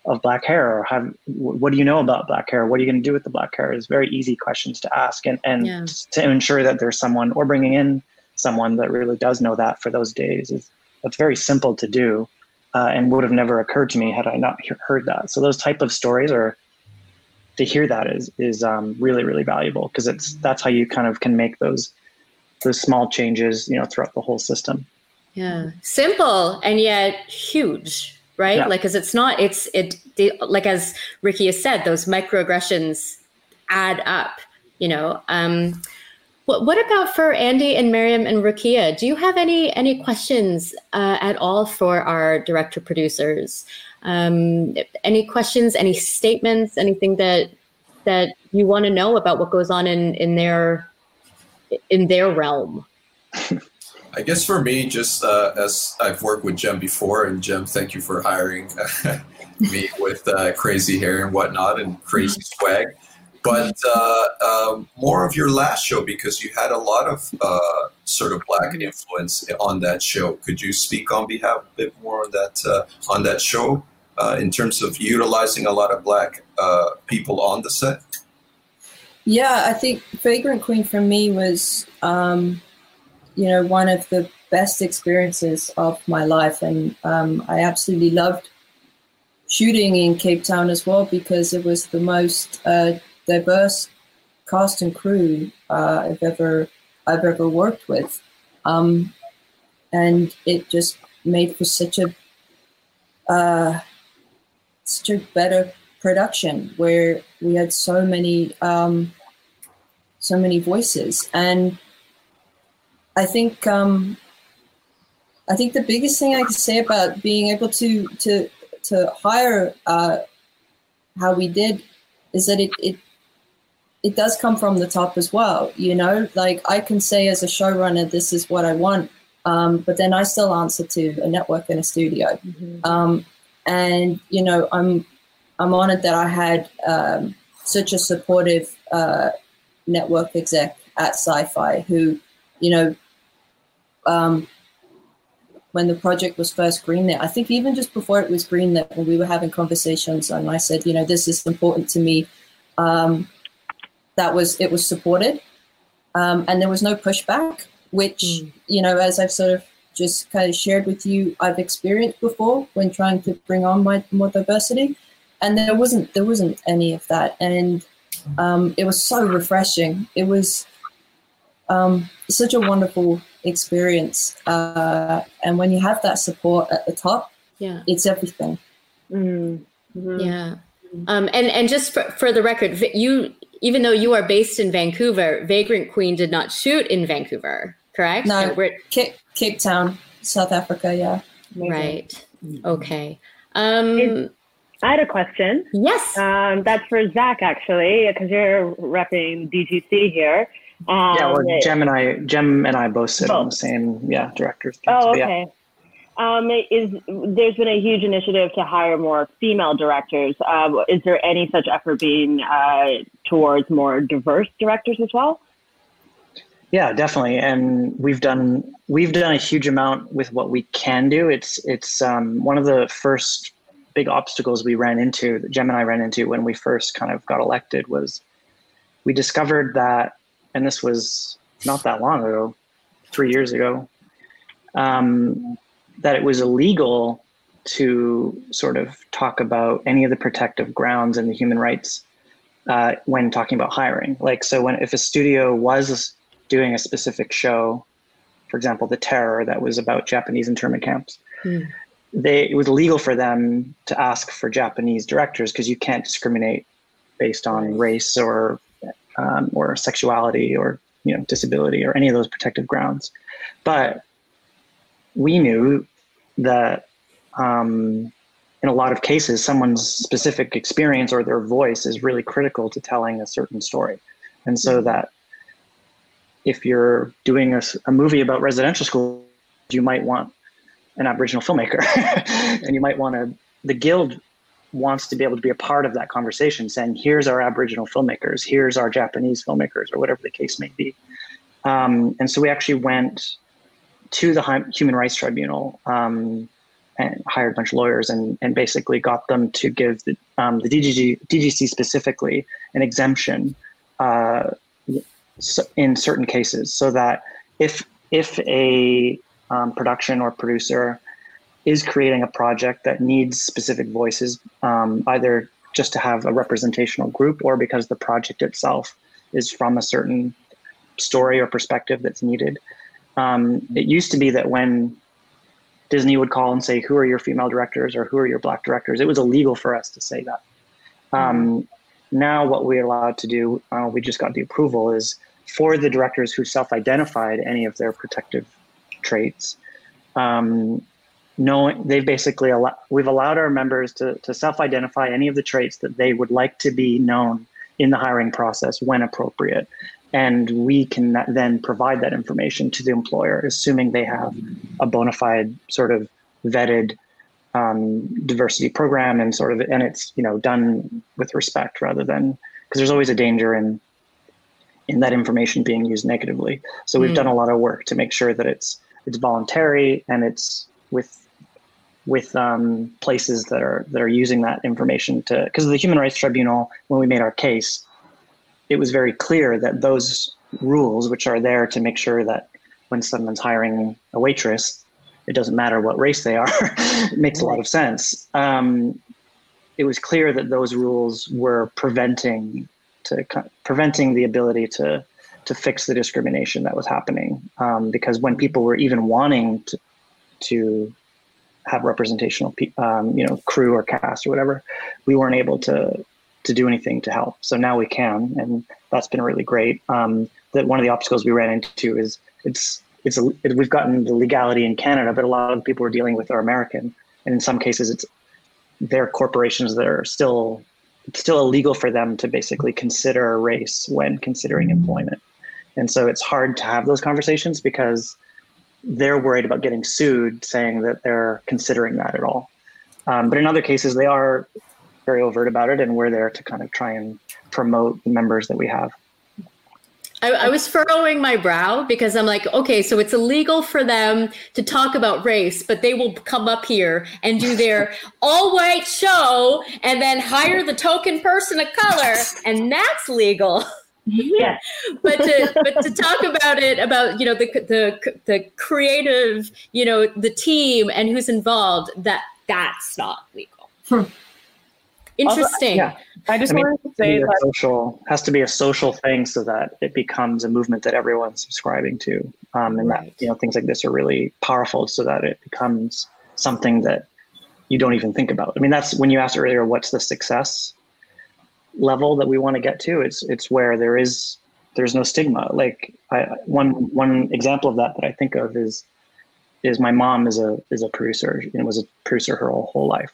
of black hair or have what do you know about black hair what are you going to do with the black hair is very easy questions to ask and and yeah. to ensure that there's someone or bringing in someone that really does know that for those days is that's very simple to do uh, and would have never occurred to me had i not he- heard that so those type of stories are to hear that is is um, really really valuable because it's that's how you kind of can make those those small changes you know throughout the whole system yeah simple and yet huge right? Yeah. Like, because it's not, it's, it, they, like as Ricky has said, those microaggressions add up, you know. Um, what, what about for Andy and Mariam and Rukiya? Do you have any any questions uh, at all for our director producers? Um, any questions? Any statements? Anything that that you want to know about what goes on in in their in their realm? I guess for me, just uh, as I've worked with Jem before, and Jem, thank you for hiring me with uh, crazy hair and whatnot and crazy mm-hmm. swag. But uh, um, more of your last show because you had a lot of uh, sort of black mm-hmm. influence on that show. Could you speak on behalf a bit more on that uh, on that show uh, in terms of utilizing a lot of black people on the set? Yeah, I think Vagrant Queen for me was. Um, you know, one of the best experiences of my life. And um, I absolutely loved shooting in Cape Town as well because it was the most uh, diverse cast and crew uh, I've ever I've ever worked with, um, and it just made for such a uh, such a better production where we had so many um, so many voices. And I think um, I think the biggest thing I can say about being able to to to hire uh, how we did is that it, it it does come from the top as well. You know, like I can say as a showrunner, this is what I want, um, but then I still answer to a network and a studio. Mm-hmm. Um, and you know, I'm I'm honored that I had um, such a supportive uh, network exec at Syfy who, you know, um, when the project was first greenlit. I think even just before it was greenlit, when we were having conversations, and I said, you know, this is important to me. Um, that was it was supported, um, and there was no pushback. Which mm. you know, as I've sort of just kind of shared with you, I've experienced before when trying to bring on my more diversity, and there wasn't there wasn't any of that, and um, it was so refreshing. It was um, such a wonderful experience. Uh, and when you have that support at the top, yeah, it's everything. Mm-hmm. Yeah. Um, and and just for, for the record, you even though you are based in Vancouver, Vagrant Queen did not shoot in Vancouver, correct? No, we're Cape, Cape Town, South Africa. Yeah. Right. Okay. Um, I had a question. Yes. Um, that's for Zach, actually, because you're repping DGC here. Um, yeah, well, Jem and I, Jem and I both sit both. on the same, yeah, directors. Oh, okay. Yeah. Um, is there's been a huge initiative to hire more female directors. Uh, is there any such effort being uh, towards more diverse directors as well? Yeah, definitely, and we've done we've done a huge amount with what we can do. It's it's um, one of the first big obstacles we ran into that Jem and I ran into when we first kind of got elected was we discovered that and this was not that long ago, three years ago, um, that it was illegal to sort of talk about any of the protective grounds and the human rights uh, when talking about hiring. Like, so when if a studio was doing a specific show, for example, The Terror, that was about Japanese internment camps. Mm. They, it was legal for them to ask for Japanese directors because you can't discriminate based on race or um, or sexuality or you know disability or any of those protective grounds. But we knew that um, in a lot of cases, someone's specific experience or their voice is really critical to telling a certain story. And so mm-hmm. that if you're doing a, a movie about residential schools, you might want an Aboriginal filmmaker, and you might want to. The guild wants to be able to be a part of that conversation, saying, "Here's our Aboriginal filmmakers, here's our Japanese filmmakers, or whatever the case may be." Um, and so we actually went to the Human Rights Tribunal um, and hired a bunch of lawyers and, and basically got them to give the, um, the DGG, DGC specifically an exemption uh, in certain cases, so that if if a um, production or producer is creating a project that needs specific voices, um, either just to have a representational group or because the project itself is from a certain story or perspective that's needed. Um, it used to be that when Disney would call and say, "Who are your female directors?" or "Who are your black directors?" It was illegal for us to say that. Um, now, what we're allowed to do, uh, we just got the approval, is for the directors who self-identified any of their protective traits. Um, knowing they've basically allowed, we've allowed our members to, to self-identify any of the traits that they would like to be known in the hiring process when appropriate and we can then provide that information to the employer, assuming they have a bona fide sort of vetted um, diversity program and sort of and it's you know done with respect rather than because there's always a danger in in that information being used negatively. So we've mm. done a lot of work to make sure that it's it's voluntary and it's with with um, places that are that are using that information to because the Human Rights Tribunal when we made our case it was very clear that those rules, which are there to make sure that when someone's hiring a waitress, it doesn't matter what race they are, it makes a lot of sense. Um, it was clear that those rules were preventing to preventing the ability to to fix the discrimination that was happening um, because when people were even wanting to, to have representational um, you know crew or cast or whatever we weren't able to to do anything to help. So now we can, and that's been really great. Um, that one of the obstacles we ran into is it's it's a, it, we've gotten the legality in Canada, but a lot of the people we're dealing with are American, and in some cases it's they're corporations that are still it's still illegal for them to basically consider race when considering employment, and so it's hard to have those conversations because they're worried about getting sued, saying that they're considering that at all. Um, but in other cases, they are very overt about it, and we're there to kind of try and promote the members that we have. I, I, was furrowing my brow because I'm like, okay, so it's illegal for them to talk about race, but they will come up here and do their all white show and then hire the token person of color, and that's legal. Yeah. but to but to talk about it about you know the the the creative you know the team and who's involved that that's not legal. Hmm. Interesting. Also, yeah. I just I mean, wanted to say that social has to be a social thing so that it becomes a movement that everyone's subscribing to. Um, and right. that you know things like this are really powerful so that it becomes something that you don't even think about. I mean, that's when you asked earlier, what's the success level that we want to get to? It's it's where there is there's no stigma. Like I, one one example of that that I think of is is my mom is a is a producer and was a producer her whole, whole life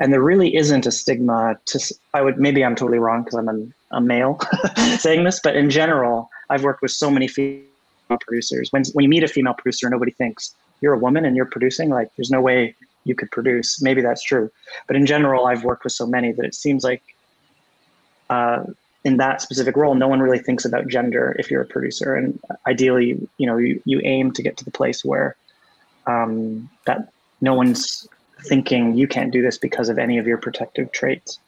and there really isn't a stigma to i would maybe i'm totally wrong because i'm a, a male saying this but in general i've worked with so many female producers. When, when you meet a female producer nobody thinks you're a woman and you're producing? Like there's no way you could produce. Maybe that's true. But in general i've worked with so many that it seems like uh, in that specific role no one really thinks about gender if you're a producer. And ideally you know you, you aim to get to the place where um, that no one's thinking you can't do this because of any of your protective traits.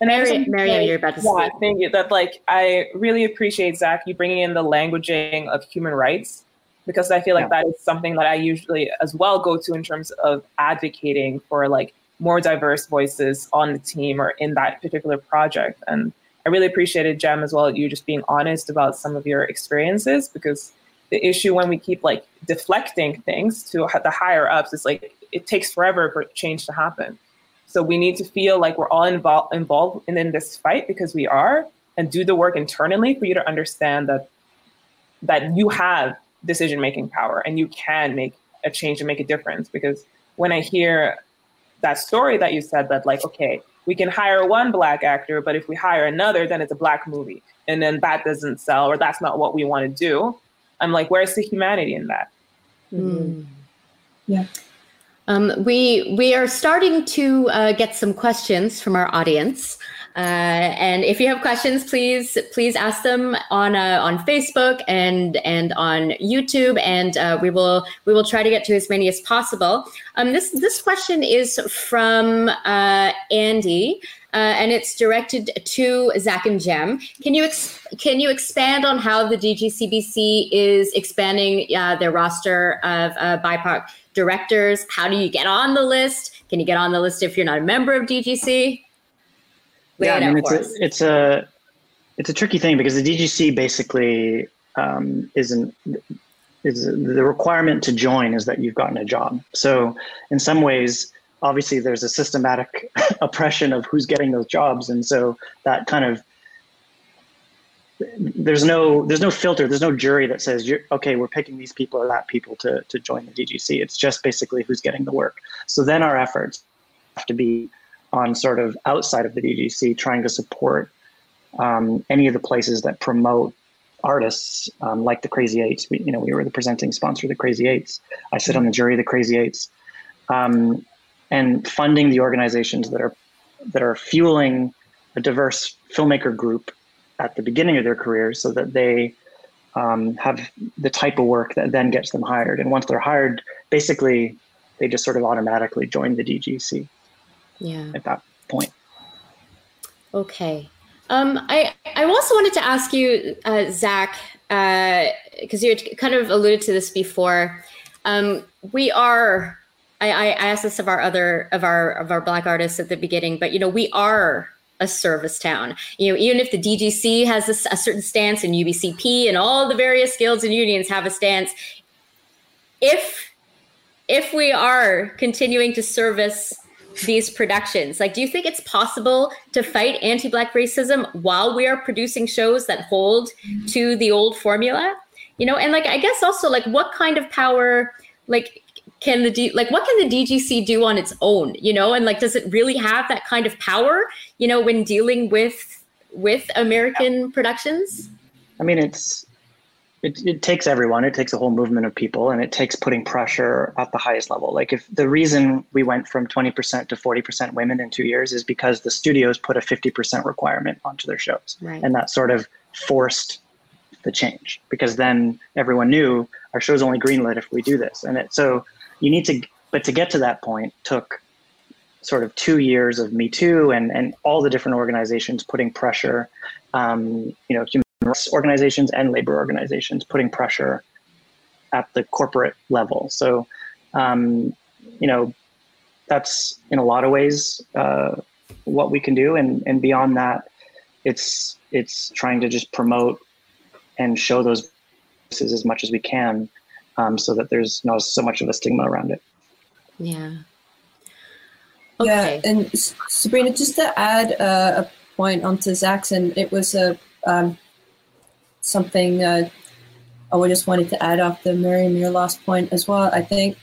And Mary, Mariam, you're about to yeah, thank you. That like I really appreciate Zach you bringing in the languaging of human rights because I feel like yeah. that is something that I usually as well go to in terms of advocating for like more diverse voices on the team or in that particular project. And I really appreciated Jem as well you just being honest about some of your experiences because the issue when we keep like deflecting things to the higher ups is like it takes forever for change to happen. So we need to feel like we're all involved involved in, in this fight because we are, and do the work internally for you to understand that that you have decision making power and you can make a change and make a difference. Because when I hear that story that you said that like, okay, we can hire one black actor, but if we hire another, then it's a black movie. And then that doesn't sell or that's not what we want to do. I'm like, where's the humanity in that? Mm-hmm. Yeah. Um, we we are starting to uh, get some questions from our audience. Uh, and if you have questions, please please ask them on uh, on Facebook and and on YouTube, and uh, we will we will try to get to as many as possible. Um, this this question is from uh, Andy. Uh, and it's directed to Zach and Jem. Can you ex- can you expand on how the DGCBC is expanding their roster of BIPOC directors? How do you get on the list? Can you get on the list if you're not a member of DGC? Lay yeah, I mean, it's a, it's a it's a tricky thing because the DGC basically um, isn't is the requirement to join is that you've gotten a job. So in some ways, obviously, there's a systematic oppression of who's getting those jobs, and so that kind of there's no there's no filter there's no jury that says okay we're picking these people or that people to to join the dgc it's just basically who's getting the work so then our efforts have to be on sort of outside of the DGC, trying to support um, any of the places that promote artists um, like the Crazy Eights. We, you know, we were the presenting sponsor of the Crazy Eights. I sit on the jury of the Crazy Eights, um, and funding the organizations that are that are fueling a diverse filmmaker group at the beginning of their careers, so that they um, have the type of work that then gets them hired. And once they're hired, basically, they just sort of automatically join the DGC yeah at that point okay um, I, I also wanted to ask you, uh, Zach, because uh, you kind of alluded to this before. Um, we are, I, I asked this of our other of our of our black artists at the beginning, but you know, we are a service town. You know, even if the DGC has a, a certain stance and UBCP and all the various guilds and unions have a stance, if if we are continuing to service these productions? Like, do you think it's possible to fight anti Black racism while we are producing shows that hold to the old formula? You know, and like, I guess also, like, what kind of power, like, can the D, like, what can the DGC do on its own? You know, and like, does it really have that kind of power? You know, when dealing with with American productions? I mean, it's it, it takes everyone it takes a whole movement of people and it takes putting pressure at the highest level like if the reason we went from 20% to 40% women in two years is because the studios put a 50% requirement onto their shows right. and that sort of forced the change because then everyone knew our show's only greenlit if we do this and it so you need to but to get to that point took sort of two years of me too and and all the different organizations putting pressure um, you know human rights organizations and labor organizations putting pressure at the corporate level. So, um, you know, that's in a lot of ways uh, what we can do, and and beyond that, it's it's trying to just promote and show those voices as much as we can, um, so that there's not so much of a stigma around it. Yeah. Okay. Yeah, and Sabrina, just to add uh, a point onto Zach's, and it was a um, something uh, I just wanted to add after Mariam, your last point as well. I think,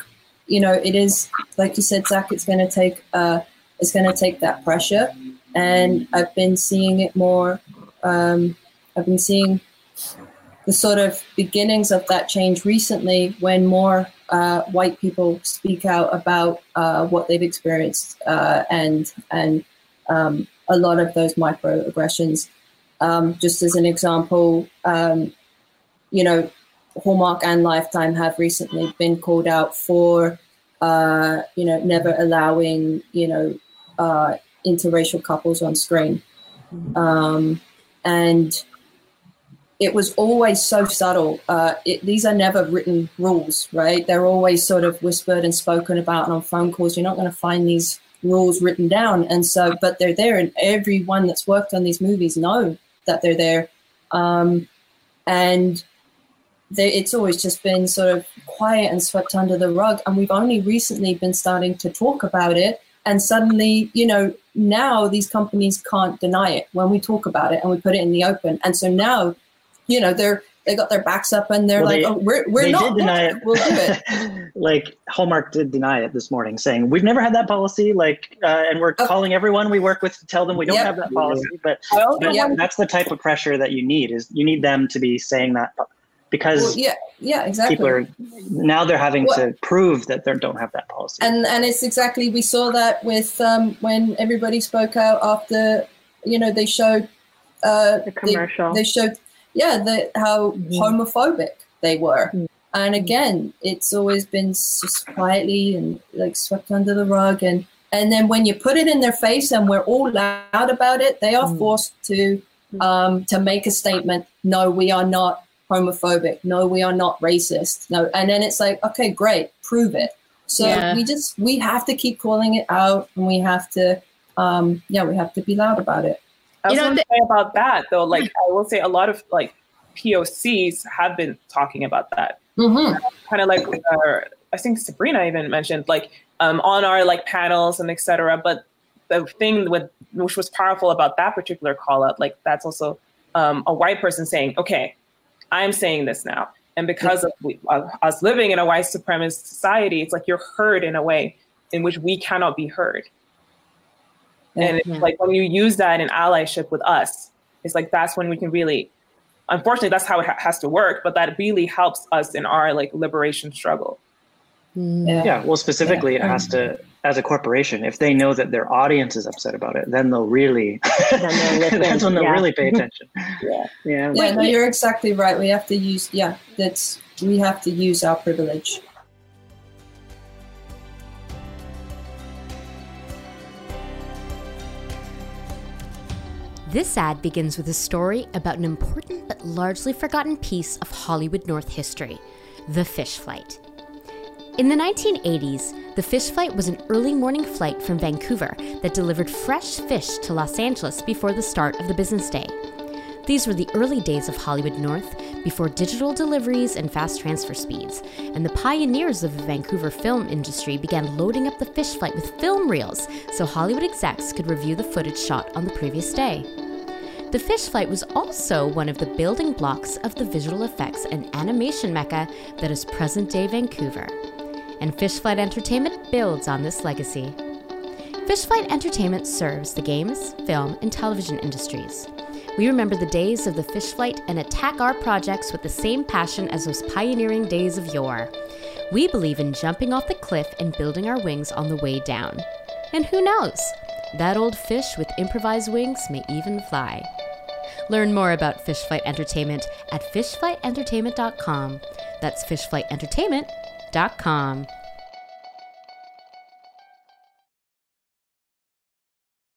you know, it is like you said, Zach. It's going to take uh, it's going to take that pressure, and I've been seeing it more. Um, I've been seeing the sort of beginnings of that change recently when more uh, white people speak out about uh, what they've experienced uh, and and um, a lot of those microaggressions um, just as an example, um, you know, Hallmark and Lifetime have recently been called out for, uh, you know, never allowing, you know, uh, interracial couples on screen. Um, and it was always so subtle. Uh, it, these are never written rules, right? They're always sort of whispered and spoken about and on phone calls. You're not going to find these rules written down. And so, but they're there, and everyone that's worked on these movies know that they're there. Um, and they, it's always just been sort of quiet and swept under the rug. And we've only recently been starting to talk about it. And suddenly, you know, now these companies can't deny it when we talk about it and we put it in the open. And so now, you know, they're they got their backs up and they're well, like, they, oh, we're, we're not. deny it. We'll do it. like Hallmark did deny it this morning, saying we've never had that policy. Like, uh, and we're oh. calling everyone we work with to tell them we don't yep. have that policy. But, but yep. that's the type of pressure that you need. Is you need them to be saying that because well, yeah, yeah, exactly. People are now they're having well, to prove that they don't have that policy. And and it's exactly we saw that with um, when everybody spoke out after you know they showed uh, the commercial. They, they showed yeah the, how mm-hmm. homophobic they were. Mm-hmm. And again, it's always been just quietly and like swept under the rug. And and then when you put it in their face and we're all loud about it, they are mm-hmm. forced to um, to make a statement. No, we are not homophobic. No, we are not racist. No, and then it's like, okay, great, prove it. So yeah. we just we have to keep calling it out, and we have to, um, yeah, we have to be loud about it. I was you know, say about that though. Like I will say, a lot of like POCs have been talking about that. Mm-hmm. Kind of like our, I think Sabrina even mentioned like um, on our like panels and etc. But the thing with which was powerful about that particular call out, like that's also um, a white person saying, okay, I'm saying this now. And because of we, uh, us living in a white supremacist society, it's like you're heard in a way in which we cannot be heard. And it's mm-hmm. like when you use that in allyship with us, it's like that's when we can really, unfortunately, that's how it ha- has to work. But that really helps us in our like liberation struggle. Mm-hmm. Yeah. yeah well, specifically, yeah. it has to as a corporation, if they know that their audience is upset about it, then they'll really then they'll that's when they'll yeah. really pay attention. yeah, yeah. Yeah, no, you're exactly right. We have to use yeah, that's we have to use our privilege. This ad begins with a story about an important but largely forgotten piece of Hollywood North history the fish flight. In the 1980s, the fish flight was an early morning flight from Vancouver that delivered fresh fish to Los Angeles before the start of the business day. These were the early days of Hollywood North, before digital deliveries and fast transfer speeds, and the pioneers of the Vancouver film industry began loading up the fish flight with film reels so Hollywood execs could review the footage shot on the previous day. The fish flight was also one of the building blocks of the visual effects and animation mecca that is present day Vancouver and Fish Flight Entertainment builds on this legacy. Fish Flight Entertainment serves the games, film, and television industries. We remember the days of the fish flight and attack our projects with the same passion as those pioneering days of yore. We believe in jumping off the cliff and building our wings on the way down. And who knows? That old fish with improvised wings may even fly. Learn more about Fish Flight Entertainment at fishflightentertainment.com. That's fishflightentertainment.com.